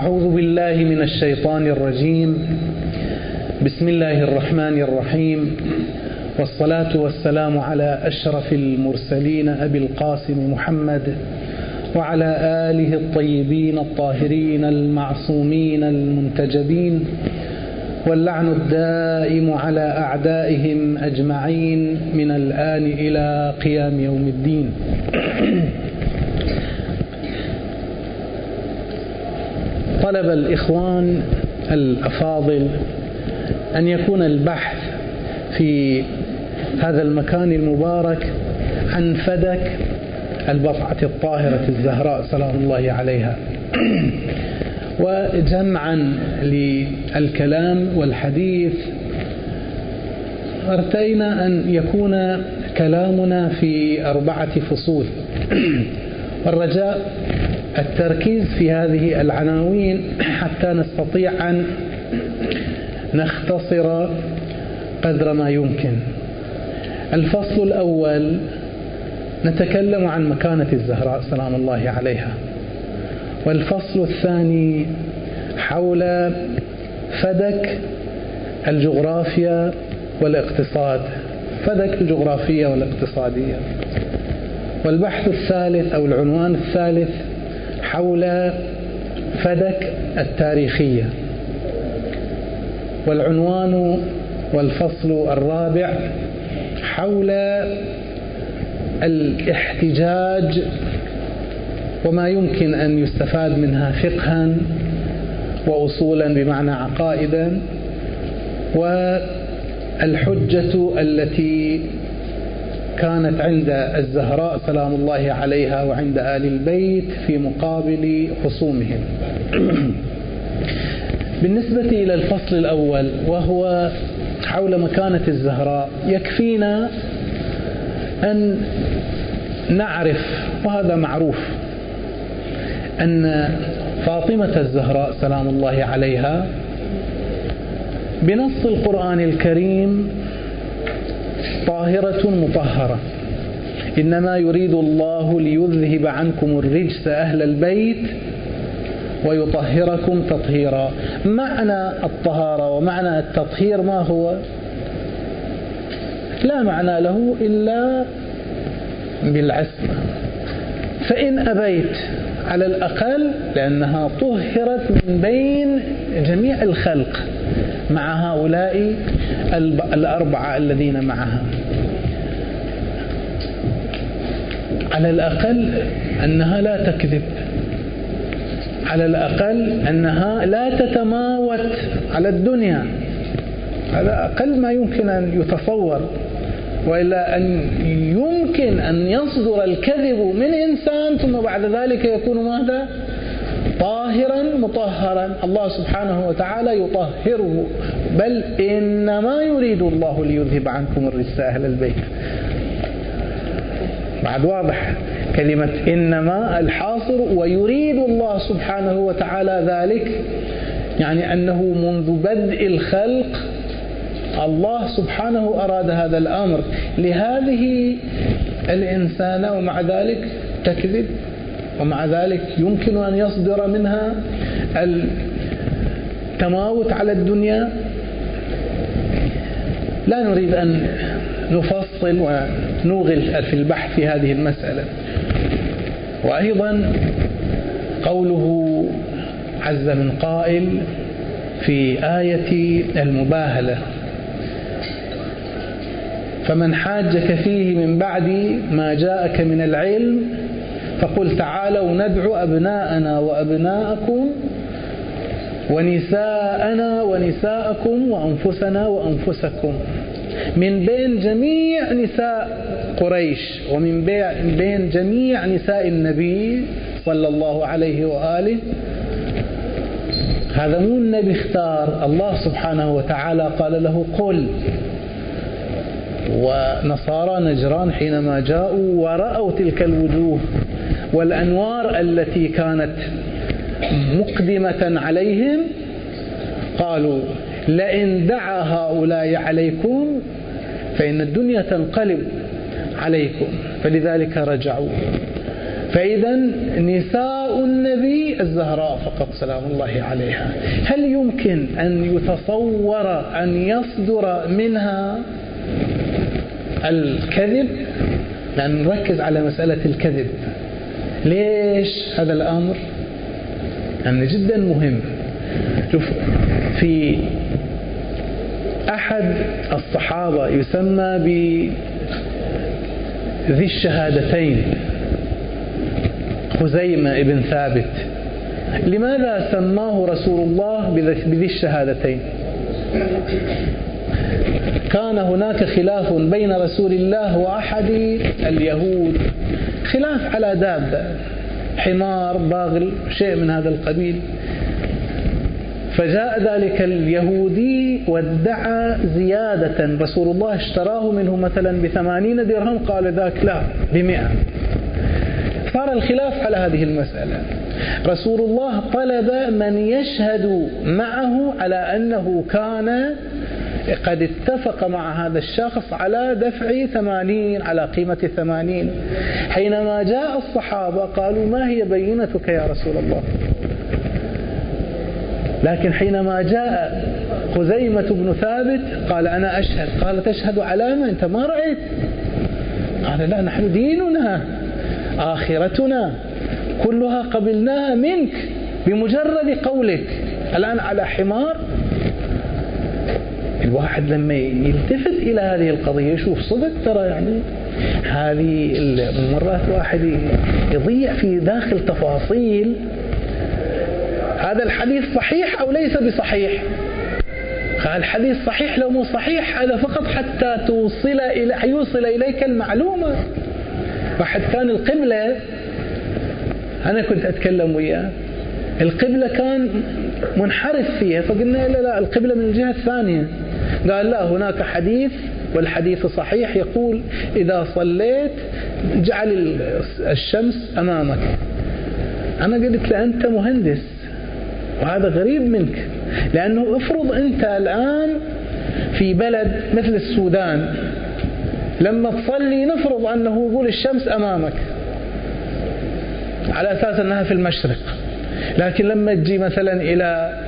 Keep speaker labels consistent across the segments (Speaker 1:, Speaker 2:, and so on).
Speaker 1: أعوذ بالله من الشيطان الرجيم. بسم الله الرحمن الرحيم. والصلاة والسلام على أشرف المرسلين أبي القاسم محمد وعلى آله الطيبين الطاهرين المعصومين المنتجبين واللعن الدائم على أعدائهم أجمعين من الآن إلى قيام يوم الدين. طلب الإخوان الأفاضل أن يكون البحث في هذا المكان المبارك عن فدك البضعة الطاهرة الزهراء سلام الله عليها. وجمعا للكلام والحديث ارتئينا أن يكون كلامنا في أربعة فصول. والرجاء التركيز في هذه العناوين حتى نستطيع أن نختصر قدر ما يمكن. الفصل الأول نتكلم عن مكانة الزهراء سلام الله عليها. والفصل الثاني حول فدك الجغرافيا والاقتصاد. فدك الجغرافية والاقتصادية. والبحث الثالث أو العنوان الثالث حول فدك التاريخية. والعنوان والفصل الرابع حول الاحتجاج وما يمكن أن يستفاد منها فقها وأصولا بمعنى عقائدا والحجة التي كانت عند الزهراء سلام الله عليها وعند آل البيت في مقابل خصومهم. بالنسبة إلى الفصل الأول وهو حول مكانة الزهراء يكفينا أن نعرف وهذا معروف أن فاطمة الزهراء سلام الله عليها بنص القرآن الكريم طاهرة مطهرة. إنما يريد الله ليذهب عنكم الرجس أهل البيت ويطهركم تطهيرا. معنى الطهارة ومعنى التطهير ما هو؟ لا معنى له إلا بالعصمة فإن أبيت على الأقل لأنها طهرت من بين جميع الخلق مع هؤلاء الأربعة الذين معها. على الأقل أنها لا تكذب. على الأقل أنها لا تتماوت على الدنيا. هذا أقل ما يمكن أن يتصور. وإلا أن يمكن أن يصدر الكذب من إنسان ثم بعد ذلك يكون ماذا؟ طاهرا مطهرا. الله سبحانه وتعالى يطهره. بل إنما يريد الله ليذهب عنكم الرجس أهل البيت. بعد واضح كلمة إنما الحاصر ويريد الله سبحانه وتعالى ذلك. يعني أنه منذ بدء الخلق الله سبحانه أراد هذا الأمر. لهذه الإنسانة ومع ذلك تكذب؟ ومع ذلك يمكن أن يصدر منها التماوت على الدنيا. لا نريد أن نفصل ونوغل في البحث في هذه المسألة. وأيضا قوله عز من قائل في آية المباهلة فمن حاجك فيه من بعد ما جاءك من العلم فقل تعالوا ندعو أبناءنا وأبناءكم ونساءنا ونساءكم وأنفسنا وأنفسكم. من بين جميع نساء قريش ومن بين جميع نساء النبي صلى الله عليه وآله هذا مو النبي اختار الله سبحانه وتعالى قال له قل. ونصارى نجران حينما جاءوا ورأوا تلك الوجوه. والأنوار التي كانت مقدمة عليهم قالوا لئن دعا هؤلاء عليكم فإن الدنيا تنقلب عليكم. فلذلك رجعوا. فإذا نساء النبي الزهراء فقط سلام الله عليها. هل يمكن أن يتصور أن يصدر منها الكذب؟ يعني نركز على مسألة الكذب. ليش هذا الأمر؟ يعني جدا مهم. شوف في أحد الصحابة يسمى بذي الشهادتين خزيمة ابن ثابت. لماذا سماه رسول الله بذي الشهادتين؟ كان هناك خلاف بين رسول الله وأحد اليهود. خلاف على دابة حمار باغل شيء من هذا القبيل. فجاء ذلك اليهودي وادعى زيادة. رسول الله اشتراه منه مثلا بثمانين درهم قال ذاك لا بمئة. صار الخلاف على هذه المسألة. رسول الله طلب من يشهد معه على أنه كان قد اتفق مع هذا الشخص على دفع ثمانين على قيمة ثمانين. حينما جاء الصحابة قالوا ما هي بينتك يا رسول الله؟ لكن حينما جاء خزيمة بن ثابت قال أنا أشهد. قال تشهد على ما أنت ما رأيت. قال لا نحن ديننا آخرتنا. كلها قبلناها منك بمجرد قولك. الآن على حمار الواحد لما يلتفت إلى هذه القضية يشوف صدق ترى يعني هذه مرات واحد يضيع في داخل تفاصيل. هذا الحديث صحيح أو ليس بصحيح؟ الحديث صحيح لو مو صحيح هذا فقط حتى توصل إلى يوصل إليك المعلومة. واحد كان القبلة أنا كنت أتكلم وياه. القبلة كان منحرف فيها فقلنا لا لا القبلة من الجهة الثانية. قال لا هناك حديث والحديث صحيح يقول إذا صليت جعل الشمس أمامك. أنا قلت له أنت مهندس وهذا غريب منك لأنه افرض أنت الآن في بلد مثل السودان لما تصلي نفرض أنه يقول الشمس أمامك على أساس أنها في المشرق لكن لما تجي مثلا إلى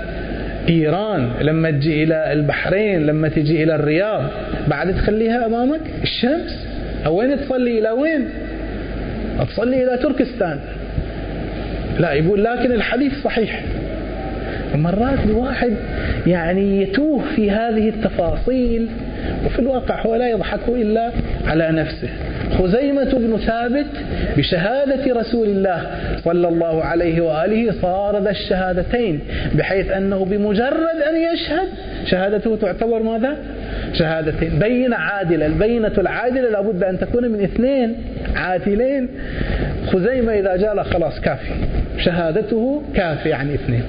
Speaker 1: إيران لما تجي إلى البحرين لما تجي إلى الرياض بعد تخليها أمامك؟ الشمس. وين تصلي؟ إلى وين؟ تصلي إلى تركستان. لا يقول لكن الحديث صحيح. مرات الواحد يعني يتوه في هذه التفاصيل وفي الواقع هو لا يضحك إلا على نفسه. خزيمة بن ثابت بشهادة رسول الله صلى الله عليه وآله صار ذا الشهادتين بحيث أنه بمجرد أن يشهد شهادته تعتبر ماذا؟ شهادتين. بينة عادلة البينة العادلة لابد أن تكون من اثنين عادلين. خزيمة إذا جاء خلاص كافي. شهادته كافي يعني اثنين.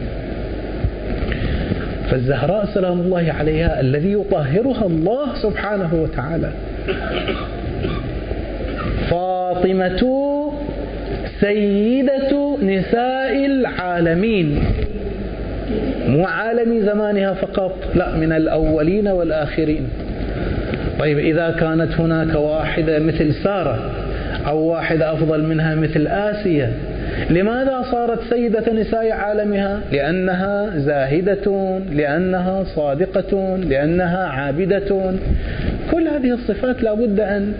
Speaker 1: فالزهراء سلام الله عليها الذي يطهرها الله سبحانه وتعالى. فاطمة سيدة نساء العالمين. مو عالم زمانها فقط لا من الأولين والآخرين. طيب إذا كانت هناك واحدة مثل سارة أو واحدة أفضل منها مثل آسيا لماذا صارت سيدة نساء عالمها؟ لأنها زاهدة لأنها صادقة لأنها عابدة. كل هذه الصفات لا بد أن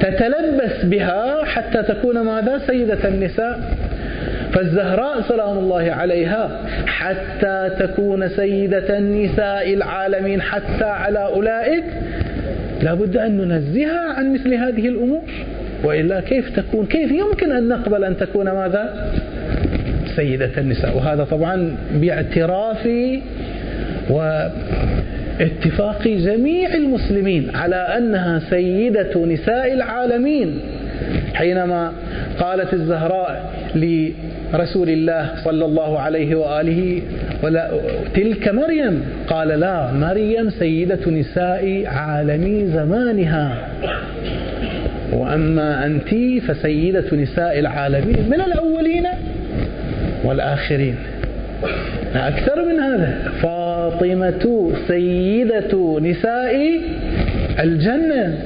Speaker 1: تتلبس بها حتى تكون ماذا؟ سيدة النساء. فالزهراء سلام الله عليها حتى تكون سيدة النساء العالمين حتى على أولئك. لا بد أن ننزهها عن مثل هذه الأمور. وإلا كيف تكون؟ كيف يمكن أن نقبل أن تكون ماذا؟ سيدة النساء. وهذا طبعا باعتراف واتفاق جميع المسلمين على أنها سيدة نساء العالمين. حينما قالت الزهراء لرسول الله صلى الله عليه وآله ولا تلك مريم. قال لا مريم سيدة نساء عالمي زمانها. وأما أنت فسيدة نساء العالمين من الأولين والآخرين. أكثر من هذا. فاطمة سيدة نساء الجنة.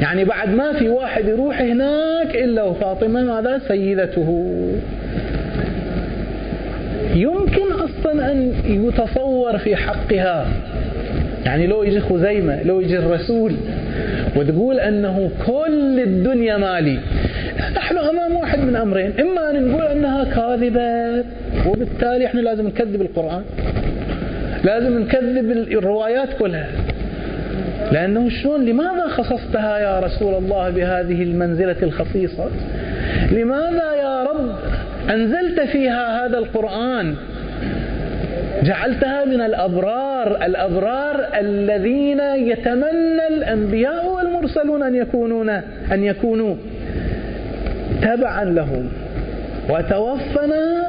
Speaker 1: يعني بعد ما في واحد يروح هناك إلا وفاطمة ماذا؟ سيدته. يمكن أصلا أن يتصور في حقها. يعني لو يجي خزيمة لو يجي الرسول وتقول أنه كل الدنيا مالي نحن أمام واحد من أمرين. إما أن نقول أنها كاذبة. وبالتالي إحنا لازم نكذب القرآن لازم نكذب الروايات كلها. لأنه شلون لماذا خصصتها يا رسول الله بهذه المنزلة الخصيصة؟ لماذا يا رب أنزلت فيها هذا القرآن؟ جعلتها من الأبرار الأبرار الذين يتمنى الأنبياء والمرسلون أن يكونون أن يكونوا تبعا لهم. وتوفنا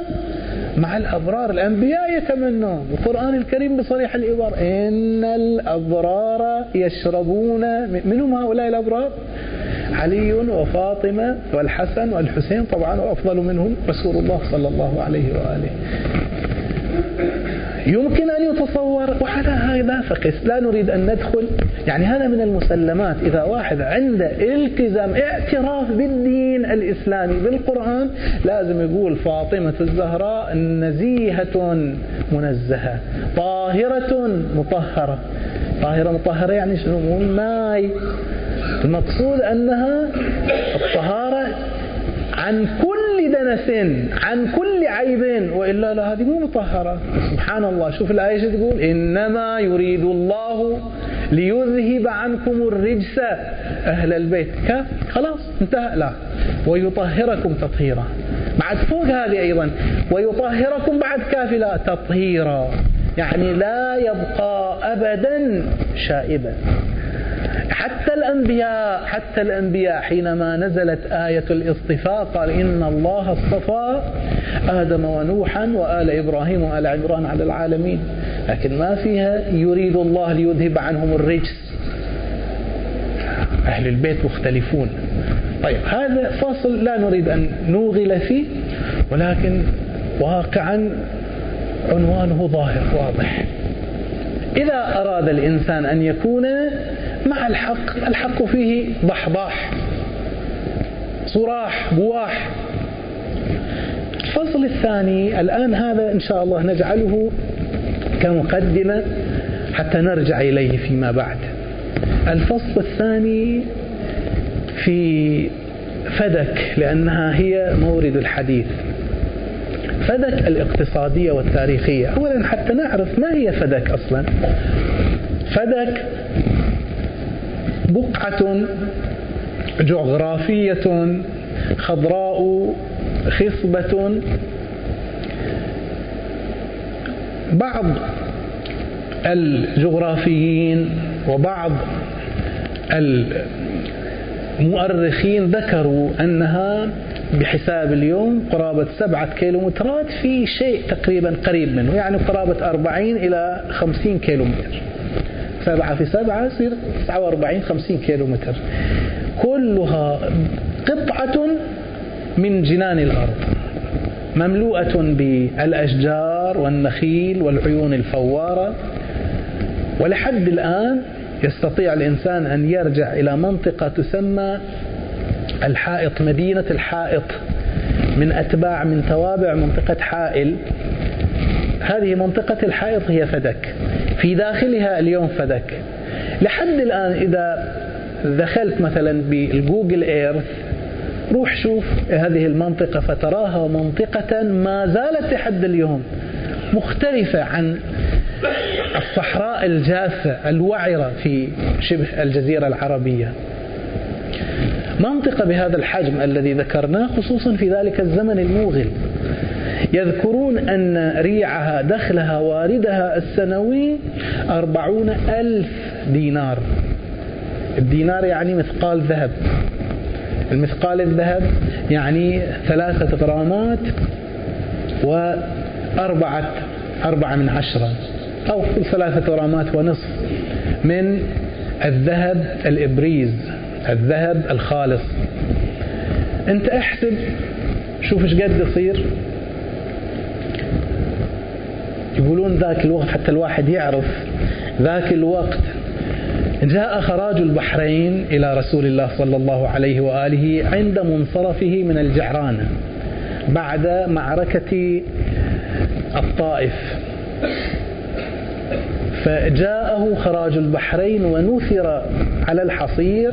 Speaker 1: مع الأبرار الأنبياء يتمنون. القرآن الكريم بصريح العبارة إن الأبرار يشربون من هم هؤلاء الأبرار؟ علي وفاطمة والحسن والحسين طبعا وأفضل منهم رسول الله صلى الله عليه وآله. يمكن أن يتصور. وعلى هذا فقس. لا نريد أن ندخل. يعني هذا من المسلمات. إذا واحد عنده التزام اعتراف بالدين الإسلامي بالقرآن لازم يقول فاطمة الزهراء نزيهة منزهة طاهرة مطهرة. طاهرة مطهرة يعني شنو؟ مو الماي المقصود أنها الطهارة عن كل دنس عن كل عيب وإلا لا هذه مو مطهرة. سبحان الله شوف الآية تقول؟ إنما يريد الله ليذهب عنكم الرجس أهل البيت. خلاص انتهى. لا. ويطهركم تطهيرا. بعد فوق هذه أيضا. ويطهركم بعد كاف. لا تطهيرا. يعني لا يبقى أبدا شائبا. حتى الأنبياء حتى الأنبياء حينما نزلت آية الاصطفاء قال إن الله اصطفى آدم ونوحا وآل إبراهيم وآل عمران على العالمين. لكن ما فيها يريد الله ليذهب عنهم الرجس. أهل البيت مختلفون. طيب هذا فاصل لا نريد أن نوغل فيه ولكن واقعا عنوانه ظاهر واضح. إذا أراد الإنسان أن يكون مع الحق الحق فيه ضحضاح صراح بواح. الفصل الثاني الآن هذا إن شاء الله نجعله كمقدمة حتى نرجع إليه فيما بعد. الفصل الثاني في فدك لأنها هي مورد الحديث. فدك الاقتصادية والتاريخية. أولا حتى نعرف ما هي فدك أصلا. فدك بقعة جغرافية خضراء خصبة. بعض الجغرافيين وبعض المؤرخين ذكروا أنها بحساب اليوم قرابة سبعة كيلومترات في شيء تقريبا قريب منه يعني قرابة أربعين إلى خمسين كيلومتر. سبعة في سبعة يصير 49 50 كيلو متر كلها قطعة من جنان الأرض مملوءة بالأشجار والنخيل والعيون الفوارة. ولحد الآن يستطيع الإنسان أن يرجع إلى منطقة تسمى الحائط مدينة الحائط من أتباع من توابع منطقة حائل. هذه منطقة الحائط هي فدك. في داخلها اليوم فدك. لحد الآن إذا دخلت مثلا بالجوجل إيرث روح شوف هذه المنطقة فتراها منطقة ما زالت لحد اليوم. مختلفة عن الصحراء الجافة الوعرة في شبه الجزيرة العربية. منطقة بهذا الحجم الذي ذكرناه خصوصا في ذلك الزمن الموغل. يذكرون أن ريعها دخلها واردها السنوي أربعون ألف دينار. الدينار يعني مثقال ذهب. المثقال الذهب يعني ثلاثة غرامات وأربعة أربعة من عشرة أو ثلاثة غرامات ونصف من الذهب الإبريز. الذهب الخالص. أنت احسب شوف إيش قد يصير. يقولون ذاك الوقت حتى الواحد يعرف ذاك الوقت جاء خراج البحرين إلى رسول الله صلى الله عليه وآله عند منصرفه من الجعرانة بعد معركة الطائف. فجاءه خراج البحرين ونثر على الحصير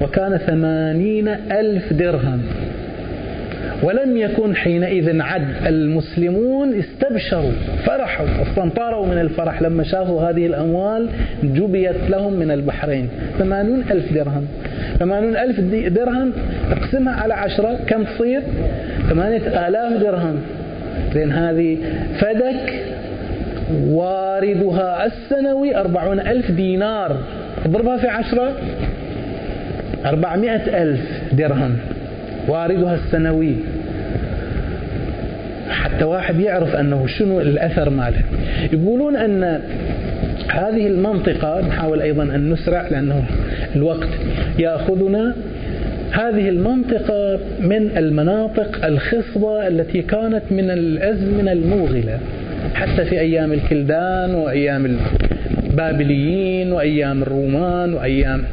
Speaker 1: وكان ثمانين ألف درهم. ولم يكن حينئذ عد المسلمون استبشروا فرحوا استنطاروا من الفرح. لما شافوا هذه الأموال جبيت لهم من البحرين. ثمانون ألف درهم. ثمانون ألف درهم اقسمها على عشرة. كم تصير؟ ثمانية آلاف درهم. زين هذه فدك واردها السنوي أربعون ألف دينار. اضربها في عشرة. أربعمائة ألف درهم. واردها السنوي. حتى واحد يعرف أنه شنو الأثر ماله. يقولون أن هذه المنطقة نحاول أيضا أن نسرع لأنه الوقت يأخذنا. هذه المنطقة من المناطق الخصبة التي كانت من الأزمنة الموغلة. حتى في أيام الكلدان وأيام البابليين وأيام الرومان وأيام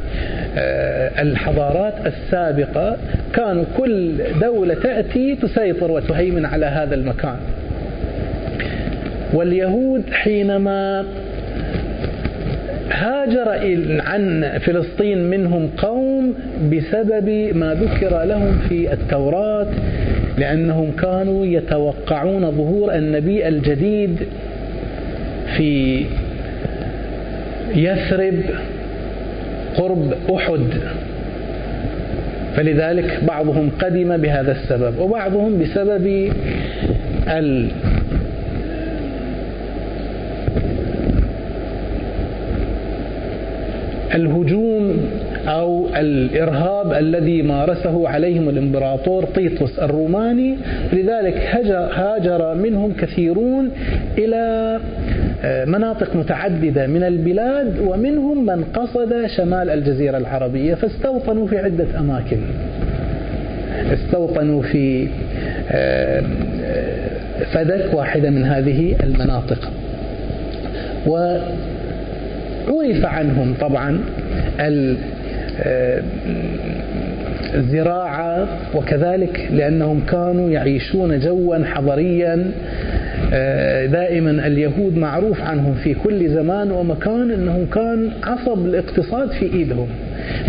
Speaker 1: آه، الحضارات السابقة كانوا كل دولة تأتي تسيطر وتهيمن على هذا المكان. واليهود حينما هاجر عن فلسطين منهم قوم بسبب ما ذكر لهم في التوراة لأنهم كانوا يتوقعون ظهور النبي الجديد في يثرب قرب أحد. فلذلك بعضهم قدم بهذا السبب وبعضهم بسبب ال الهجوم أو الإرهاب الذي مارسه عليهم الإمبراطور طيطس الروماني. لذلك هاجر منهم كثيرون إلى آه، مناطق متعددة من البلاد ومنهم من قصد شمال الجزيرة العربية. فاستوطنوا في عدة أماكن. استوطنوا في آه، فدك واحدة من هذه المناطق. وعرف عنهم طبعا الزراعة وكذلك لأنهم كانوا يعيشون جوا حضريا آه، دائما اليهود معروف عنهم في كل زمان ومكان أنهم كان عصب الاقتصاد في إيدهم.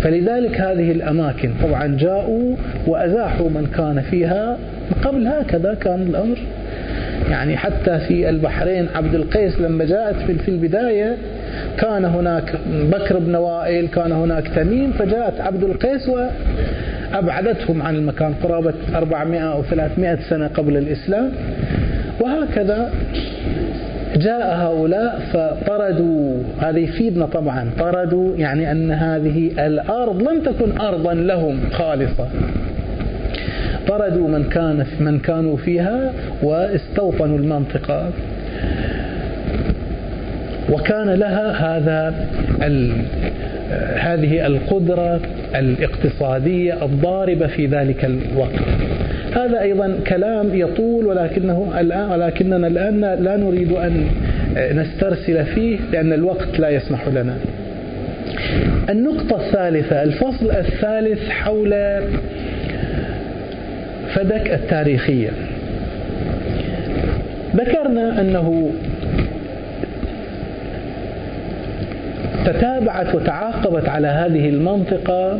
Speaker 1: فلذلك هذه الأماكن طبعا جاءوا وأزاحوا من كان فيها. قبل هكذا كان الأمر يعني حتى في البحرين عبد القيس لما جاءت في البداية كان هناك بكر بن وائل كان هناك تميم فجاءت عبد القيس وأبعدتهم عن المكان قرابة 400 أو 300 سنة قبل الإسلام. وهكذا جاء هؤلاء فطردوا هذا يفيدنا طبعا طردوا يعني أن هذه الأرض لم تكن أرضا لهم خالصة. طردوا من كان من كانوا فيها واستوطنوا المنطقة. وكان لها هذا هذه القدرة الاقتصادية الضاربة في ذلك الوقت. هذا أيضا كلام يطول ولكنه الآن ولكننا الآن لا نريد أن نسترسل فيه لأن الوقت لا يسمح لنا. النقطة الثالثة الفصل الثالث حول فدك التاريخية. ذكرنا أنه تتابعت وتعاقبت على هذه المنطقة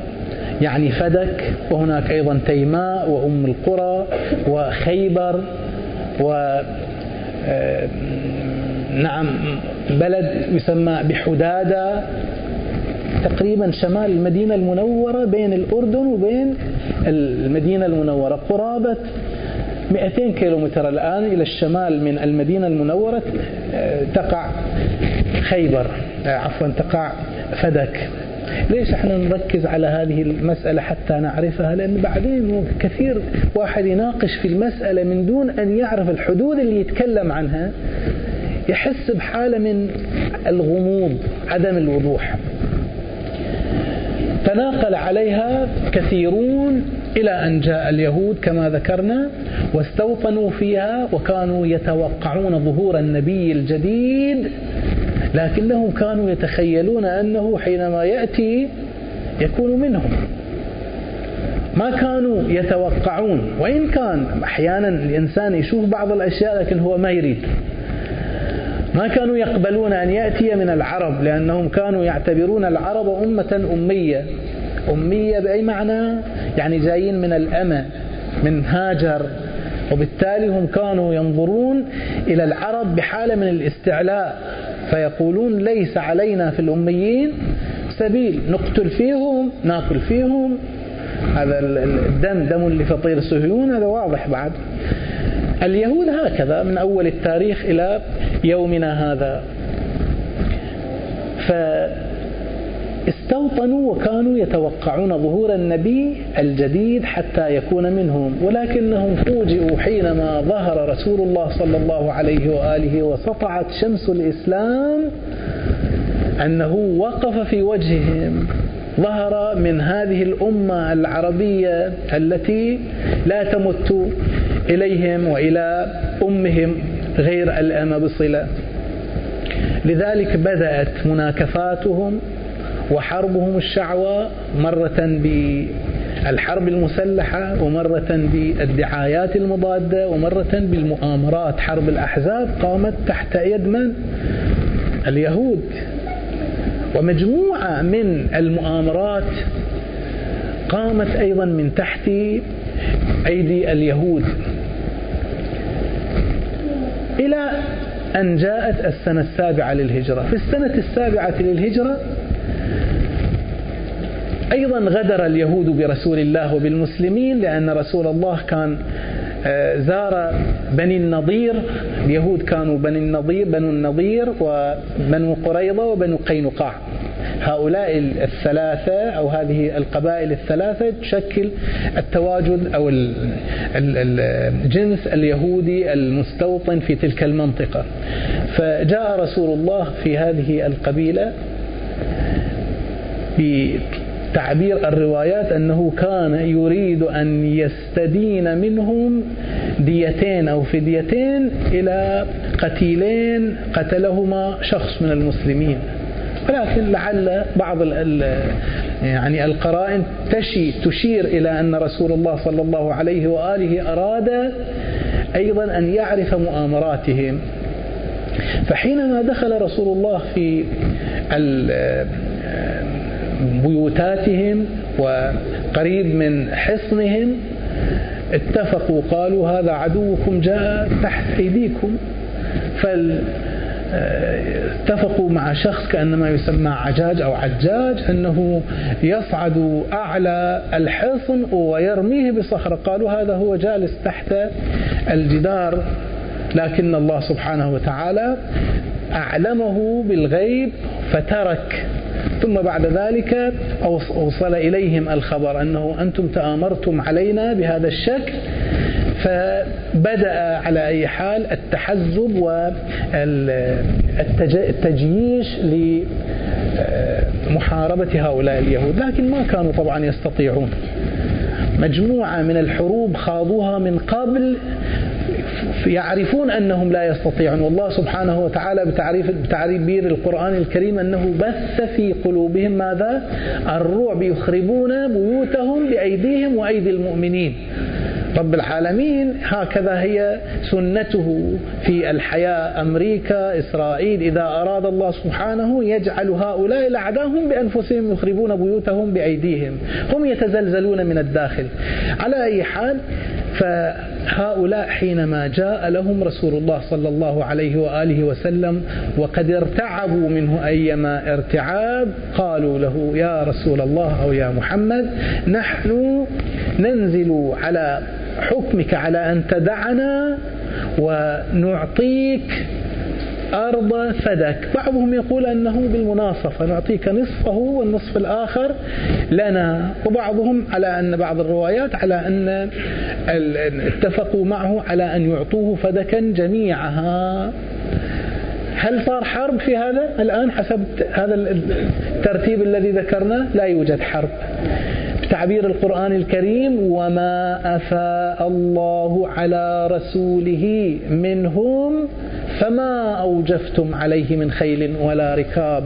Speaker 1: يعني فدك وهناك أيضا تيماء وأم القرى وخيبر و آه، نعم بلد يسمى بحدادة. تقريبا شمال المدينة المنورة بين الأردن وبين المدينة المنورة. قرابة 200 كيلومتر الآن إلى الشمال من المدينة المنورة آه، تقع خيبر آه، عفوا تقع فدك. ليش إحنا نركز على هذه المسألة حتى نعرفها؟ لأن بعدين كثير واحد يناقش في المسألة من دون أن يعرف الحدود اللي يتكلم عنها يحس بحالة من الغموض عدم الوضوح. تناقل عليها كثيرون إلى أن جاء اليهود كما ذكرنا واستوطنوا فيها وكانوا يتوقعون ظهور النبي الجديد لكنهم كانوا يتخيلون أنه حينما يأتي يكون منهم. ما كانوا يتوقعون وإن كان أحيانا الإنسان يشوف بعض الأشياء لكن هو ما يريد. ما كانوا يقبلون أن يأتي من العرب لأنهم كانوا يعتبرون العرب أمة أمية. أمية بأي معنى؟ يعني جايين من الأمة من هاجر. وبالتالي هم كانوا ينظرون إلى العرب بحالة من الاستعلاء. فيقولون ليس علينا في الأميين سبيل نقتل فيهم نأكل فيهم. هذا الدم دم لفطير الصهيون هذا واضح بعد. اليهود هكذا من أول التاريخ إلى يومنا هذا. فاستوطنوا وكانوا يتوقعون ظهور النبي الجديد حتى يكون منهم ولكنهم فوجئوا حينما ظهر رسول الله صلى الله عليه وآله وسطعت شمس الإسلام أنه وقف في وجههم. ظهر من هذه الأمة العربية التي لا تمت إليهم وإلى أمهم غير الأمة بصلة لذلك بدأت مناكفاتهم وحربهم الشعواء مرة بالحرب المسلحة ومرة بالدعايات المضادة ومرة بالمؤامرات. حرب الأحزاب قامت تحت يد من؟ اليهود. ومجموعة من المؤامرات قامت أيضا من تحت أيدي اليهود. إلى أن جاءت السنة السابعة للهجرة. في السنة السابعة للهجرة أيضا غدر اليهود برسول الله وبالمسلمين لأن رسول الله كان آه، زار بني النضير. اليهود كانوا بني النضير بنو النضير وبنو قريظة وبنو قينقاع. هؤلاء الثلاثة أو هذه القبائل الثلاثة تشكل التواجد أو الجنس اليهودي المستوطن في تلك المنطقة. فجاء رسول الله في هذه القبيلة تعبير الروايات أنه كان يريد أن يستدين منهم ديتين أو فديتين إلى قتيلين قتلهما شخص من المسلمين. ولكن لعل بعض يعني القرائن تشي تشير إلى أن رسول الله صلى الله عليه وآله أراد أيضا أن يعرف مؤامراتهم. فحينما دخل رسول الله في بيوتاتهم وقريب من حصنهم اتفقوا قالوا هذا عدوكم جاء تحت أيديكم فال اتفقوا مع شخص كأنما يسمى عجاج أو عجاج أنه يصعد أعلى الحصن ويرميه بصخرة. قالوا هذا هو جالس تحت الجدار لكن الله سبحانه وتعالى أعلمه بالغيب فترك. ثم بعد ذلك أوصل إليهم الخبر أنه أنتم تآمرتم علينا بهذا الشكل فبدأ على أي حال التحزب والتجييش لمحاربة هؤلاء اليهود لكن ما كانوا طبعا يستطيعون. مجموعة من الحروب خاضوها من قبل يعرفون أنهم لا يستطيعون. والله سبحانه وتعالى بتعريف بتعبير القرآن الكريم أنه بث في قلوبهم ماذا؟ الرعب يخربون بيوتهم بأيديهم وأيدي المؤمنين. رب العالمين هكذا هي سنته في الحياة. أمريكا إسرائيل إذا أراد الله سبحانه يجعل هؤلاء الأعداء بأنفسهم يخربون بيوتهم بأيديهم. هم يتزلزلون من الداخل. على أي حال فهؤلاء حينما جاء لهم رسول الله صلى الله عليه وآله وسلم وقد ارتعبوا منه أيما ارتعاب قالوا له يا رسول الله أو يا محمد نحن ننزل على حكمك على أن تدعنا ونعطيك أرض فدك. بعضهم يقول أنه بالمناصفة نعطيك نصفه والنصف الآخر لنا. وبعضهم على أن بعض الروايات على أن اتفقوا معه على أن يعطوه فدكا جميعها. هل صار حرب في هذا؟ الآن حسب هذا الترتيب الذي ذكرناه لا يوجد حرب. تعبير القرآن الكريم وما أفاء الله على رسوله منهم فما أوجفتم عليه من خيل ولا ركاب؟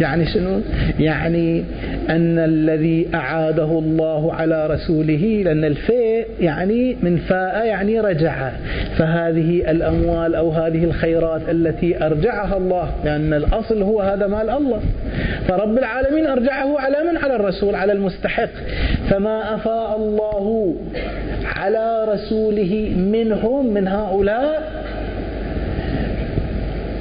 Speaker 1: يعني شنو؟ يعني أن الذي أعاده الله على رسوله لأن الفيء يعني من فاء يعني رجع. فهذه الأموال أو هذه الخيرات التي أرجعها الله لأن الأصل هو هذا مال الله. فرب العالمين أرجعه على من؟ على الرسول على المستحق. فما أفاء الله على رسوله منهم من هؤلاء؟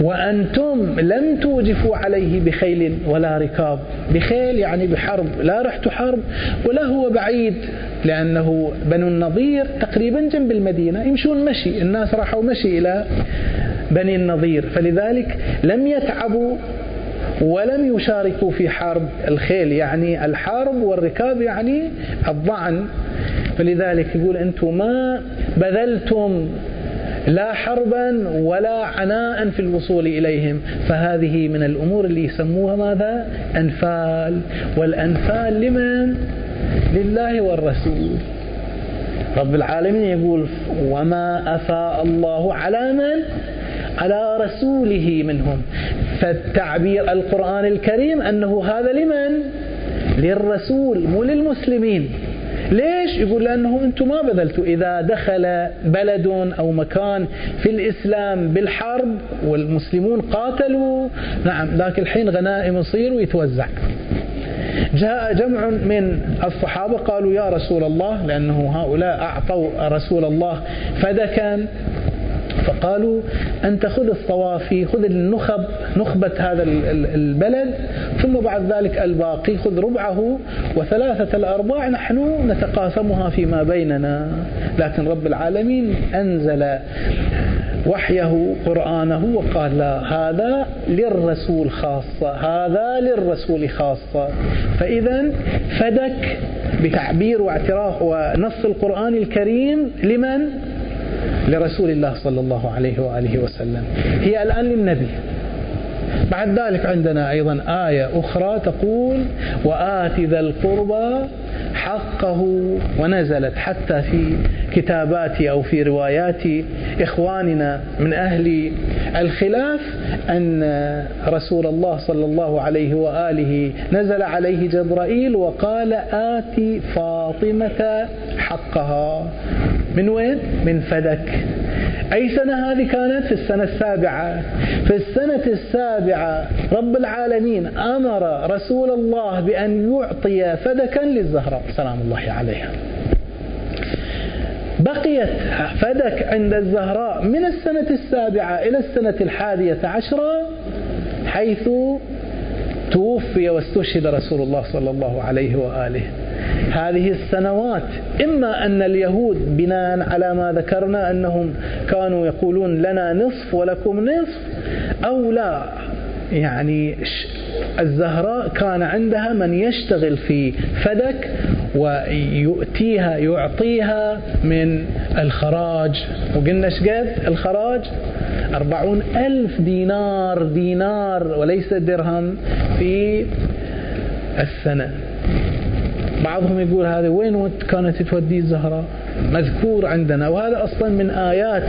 Speaker 1: وأنتم لم توجفوا عليه بخيل ولا ركاب. بخيل يعني بحرب لا رحت حرب ولا هو بعيد لأنه بنو النضير تقريبا جنب المدينة يمشون مشي الناس راحوا مشي إلى بني النضير. فلذلك لم يتعبوا ولم يشاركوا في حرب الخيل يعني الحرب والركاب يعني الضعن. فلذلك يقول أنتم ما بذلتم لا حربا ولا عناء في الوصول إليهم. فهذه من الأمور اللي يسموها ماذا؟ أنفال. والأنفال لمن؟ لله والرسول. رب العالمين يقول وما أفاء الله على من؟ على رسوله منهم. فالتعبير القرآن الكريم أنه هذا لمن؟ للرسول مو للمسلمين. ليش؟ يقول لأنه أنتم ما بذلتوا إذا دخل بلد أو مكان في الإسلام بالحرب والمسلمون قاتلوا نعم ذاك الحين غنائم يصير ويتوزع جاء جمع من الصحابة قالوا يا رسول الله لأنه هؤلاء أعطوا رسول الله فدكا فقالوا أنت خذ الصوافي خذ النخب نخبة هذا البلد ثم بعد ذلك الباقي خذ ربعه وثلاثة الأرباع نحن نتقاسمها فيما بيننا لكن رب العالمين أنزل وحيه قرآنه وقال لا هذا للرسول خاصة هذا للرسول خاصة فإذا فدك بتعبير واعتراف ونص القرآن الكريم لمن؟ لرسول الله صلى الله عليه وآله وسلم. هي الآن للنبي. بعد ذلك عندنا أيضا آية أخرى تقول وآت ذا القربى حقه ونزلت حتى في كتابات أو في روايات إخواننا من أهل الخلاف أن رسول الله صلى الله عليه وآله نزل عليه جبرائيل وقال آتي فاطمة حقها. من وين؟ من فدك أي سنة هذه كانت؟ في السنة السابعة في السنة السابعة رب العالمين أمر رسول الله بأن يعطي فدكا للزهراء سلام الله عليها بقيت فدك عند الزهراء من السنة السابعة إلى السنة الحادية عشرة حيث توفي واستشهد رسول الله صلى الله عليه وآله. هذه السنوات إما أن اليهود بناء على ما ذكرنا أنهم كانوا يقولون لنا نصف ولكم نصف أو لا. يعني الزهراء كان عندها من يشتغل في فدك ويؤتيها يعطيها من الخراج. وقلنا قد؟ الخراج؟ أربعون ألف دينار دينار وليس درهم في السنة. بعضهم يقول هذا وين كانت تودي الزهراء؟ مذكور عندنا وهذا أصلا من آيات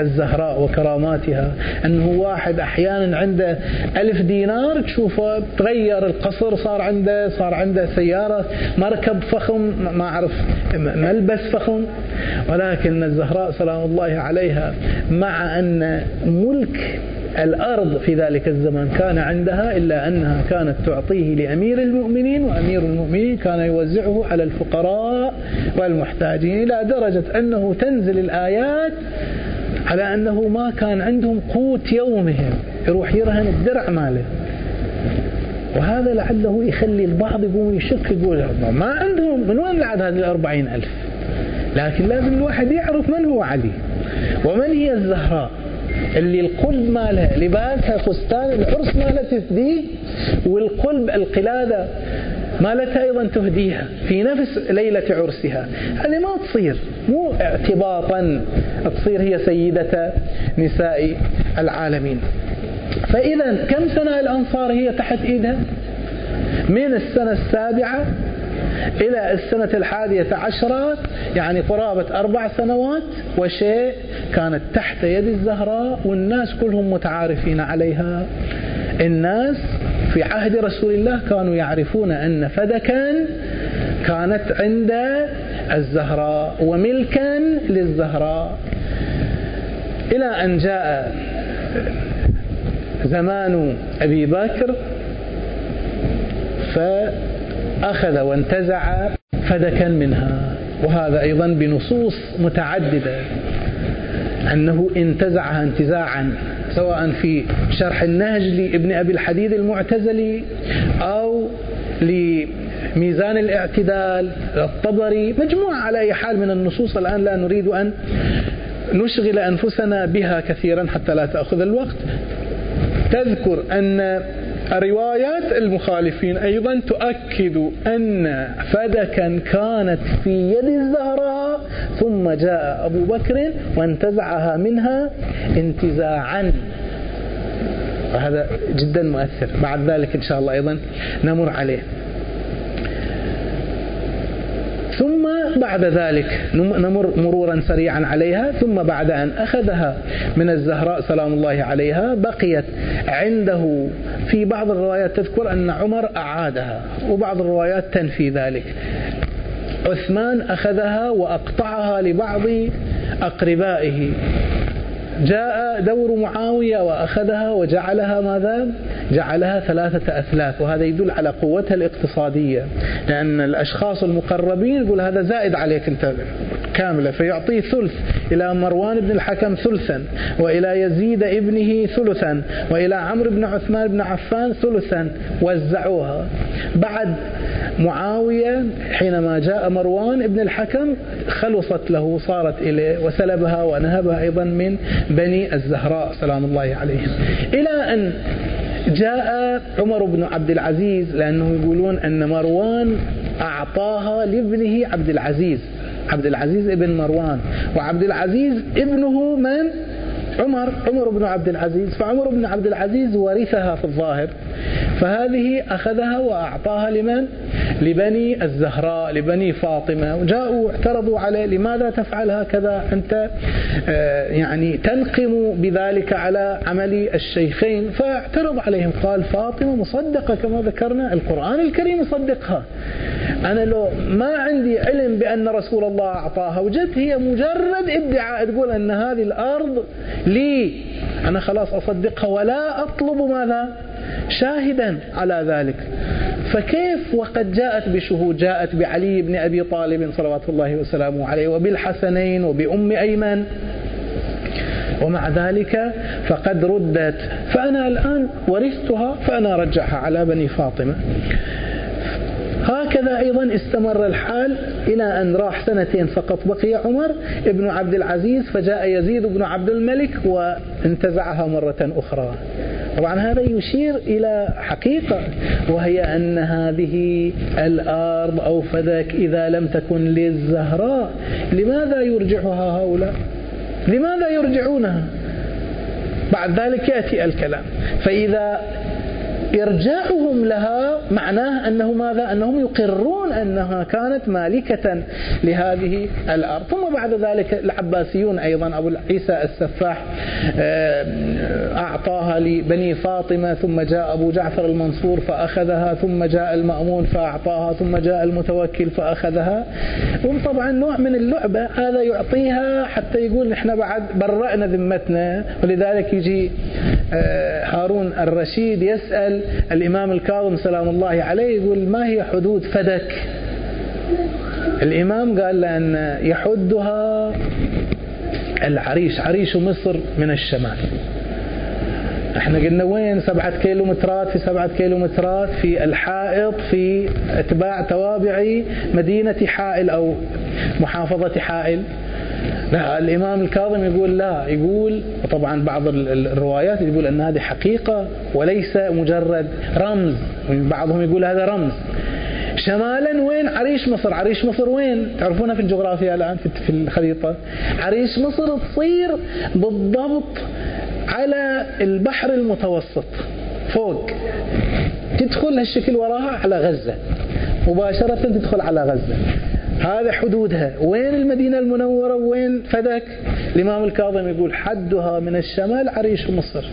Speaker 1: الزهراء وكراماتها أنه واحد أحيانا عنده ألف دينار تشوفه تغير القصر صار عنده صار عنده سيارة مركب فخم ما أعرف ملبس فخم. ولكن الزهراء سلام الله عليها مع أن ملك الأرض في ذلك الزمان كان عندها إلا أنها كانت تعطيه لأمير المؤمنين وأمير المؤمنين كان يوزعه على الفقراء والمحتاجين إلى درجة أنه تنزل الآيات على أنه ما كان عندهم قوت يومهم يروح يرهن الدرع ماله. وهذا لعله يخلي البعض يقوم يشك يقول ما عندهم من وين لعد هذه الأربعين ألف؟ لكن لازم الواحد يعرف من هو علي ومن هي الزهراء؟ اللي القلب مالها لباسها فستان العرس مالها تفديه والقلب القلادة مالتها أيضا تهديها في نفس ليلة عرسها. هذه ما تصير مو اعتباطا تصير هي سيدة نساء العالمين. فإذا كم سنة الأنصار هي تحت إيدها؟ من السنة السابعة إلى السنة الحادية عشرة يعني قرابة أربع سنوات وشيء كانت تحت يد الزهراء والناس كلهم متعارفين عليها. الناس في عهد رسول الله كانوا يعرفون أن فدكا كانت عند الزهراء وملكا للزهراء. إلى أن جاء زمان أبي بكر فأخذ وانتزع فدكا منها. وهذا أيضا بنصوص متعددة. أنه انتزعها انتزاعا سواء في شرح النهج لابن أبي الحديد المعتزلي أو لميزان الاعتدال الطبري. مجموعة على أي حال من النصوص الآن لا نريد أن نشغل أنفسنا بها كثيرا حتى لا تأخذ الوقت. تذكر أن روايات المخالفين أيضا تؤكد أن فدكا كانت في يد الزهراء ثم جاء أبو بكر وانتزعها منها انتزاعا. وهذا جدا مؤثر. بعد ذلك إن شاء الله أيضا نمر عليه ثم بعد ذلك نمر مرورا سريعا عليها ثم بعد أن أخذها من الزهراء سلام الله عليها بقيت عنده. في بعض الروايات تذكر أن عمر أعادها وبعض الروايات تنفي ذلك. عثمان أخذها وأقطعها لبعض أقربائه. جاء دور معاوية وأخذها وجعلها ماذا؟ جعلها ثلاثة أثلاث وهذا يدل على قوتها الاقتصادية. لأن الأشخاص المقربين يقول هذا زائد عليك أنت كاملة فيعطيه ثلث. إلى مروان بن الحكم ثلثا وإلى يزيد ابنه ثلثا وإلى عمرو بن عثمان بن عفان ثلثا. وزعوها. بعد معاوية حينما جاء مروان ابن الحكم خلصت له صارت إليه وسلبها ونهبها أيضا من بني الزهراء سلام الله عليهم. إلى أن جاء عمر بن عبد العزيز لأنه يقولون أن مروان أعطاها لابنه عبد العزيز عبد العزيز ابن مروان وعبد العزيز ابنه من؟ عمر عمر بن عبد العزيز. فعمر بن عبد العزيز ورثها في الظاهر. فهذه أخذها وأعطاها لمن؟ لبني الزهراء لبني فاطمة. وجاءوا اعترضوا عليه. لماذا تفعل هكذا؟ أنت آه، يعني تنقم بذلك على عمل الشيخين. فاعترض عليهم. قال فاطمة مصدقة كما ذكرنا. القرآن الكريم يصدقها. أنا لو ما عندي علم بأن رسول الله أعطاها وجدت هي مجرد ادعاء تقول أن هذه الأرض لي أنا خلاص أصدقها ولا أطلب ماذا؟ شاهدا على ذلك. فكيف وقد جاءت بشهود؟ جاءت بعلي بن أبي طالب صلوات الله وسلامه عليه وبالحسنين وبأم أيمن. ومع ذلك فقد ردت. فأنا الآن ورثتها فأنا رجعها على بني فاطمة. هكذا أيضا استمر الحال إلى أن راح سنتين فقط. بقي عمر ابن عبد العزيز فجاء يزيد بن عبد الملك وانتزعها مرة أخرى. طبعا هذا يشير إلى حقيقة وهي أن هذه الأرض أو فذاك إذا لم تكن للزهراء. لماذا يرجعها هؤلاء؟ لماذا يرجعونها؟ بعد ذلك يأتي الكلام. فإذا إرجاعهم لها معناه أنه ماذا؟ أنهم يقرون أنها كانت مالكة لهذه الأرض. ثم بعد ذلك العباسيون أيضا أبو عيسى السفاح آه، أعطاها لبني فاطمة ثم جاء أبو جعفر المنصور فأخذها ثم جاء المأمون فأعطاها ثم جاء المتوكل فأخذها. وطبعا نوع من اللعبة هذا يعطيها حتى يقول نحن بعد برأنا ذمتنا. ولذلك يجي آه، هارون الرشيد يسأل الإمام الكاظم سلام الله عليه يقول ما هي حدود فدك؟ الإمام قال لأن يحدها العريش عريش مصر من الشمال. إحنا قلنا وين سبعة كيلومترات؟ في سبعة كيلومترات في الحائط في اتباع توابع مدينة حائل أو محافظة حائل. لا الإمام الكاظم يقول لا. يقول طبعا بعض الروايات يقول أن هذه حقيقة وليس مجرد رمز. بعضهم يقول هذا رمز. شمالا وين؟ عريش مصر. عريش مصر وين؟ تعرفونها في الجغرافيا الآن في الخريطة. عريش مصر تصير بالضبط على البحر المتوسط فوق. تدخل هالشكل وراها على غزة. مباشرة تدخل على غزة. هذا حدودها. وين المدينة المنورة؟ وين فدك الإمام الكاظم يقول حدها من الشمال عريش مصر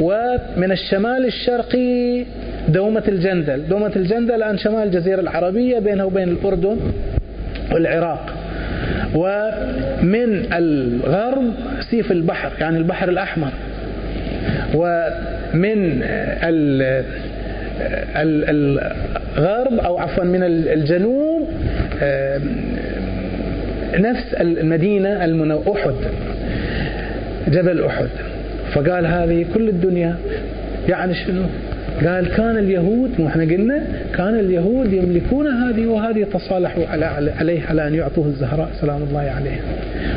Speaker 1: ومن الشمال الشرقي دومة الجندل. دومة الجندل الآن شمال الجزيرة العربية بينها وبين الأردن والعراق. ومن الغرب سيف البحر يعني البحر الأحمر. ومن الغرب أو عفوا من الجنوب نفس المدينة المنو أحد جبل أحد. فقال هذه كل الدنيا. يعني شنو؟ قال كان اليهود مو إحنا قلنا كان اليهود يملكون هذه وهذه تصالحوا على عليه على ان يعطوه الزهراء سلام الله عليه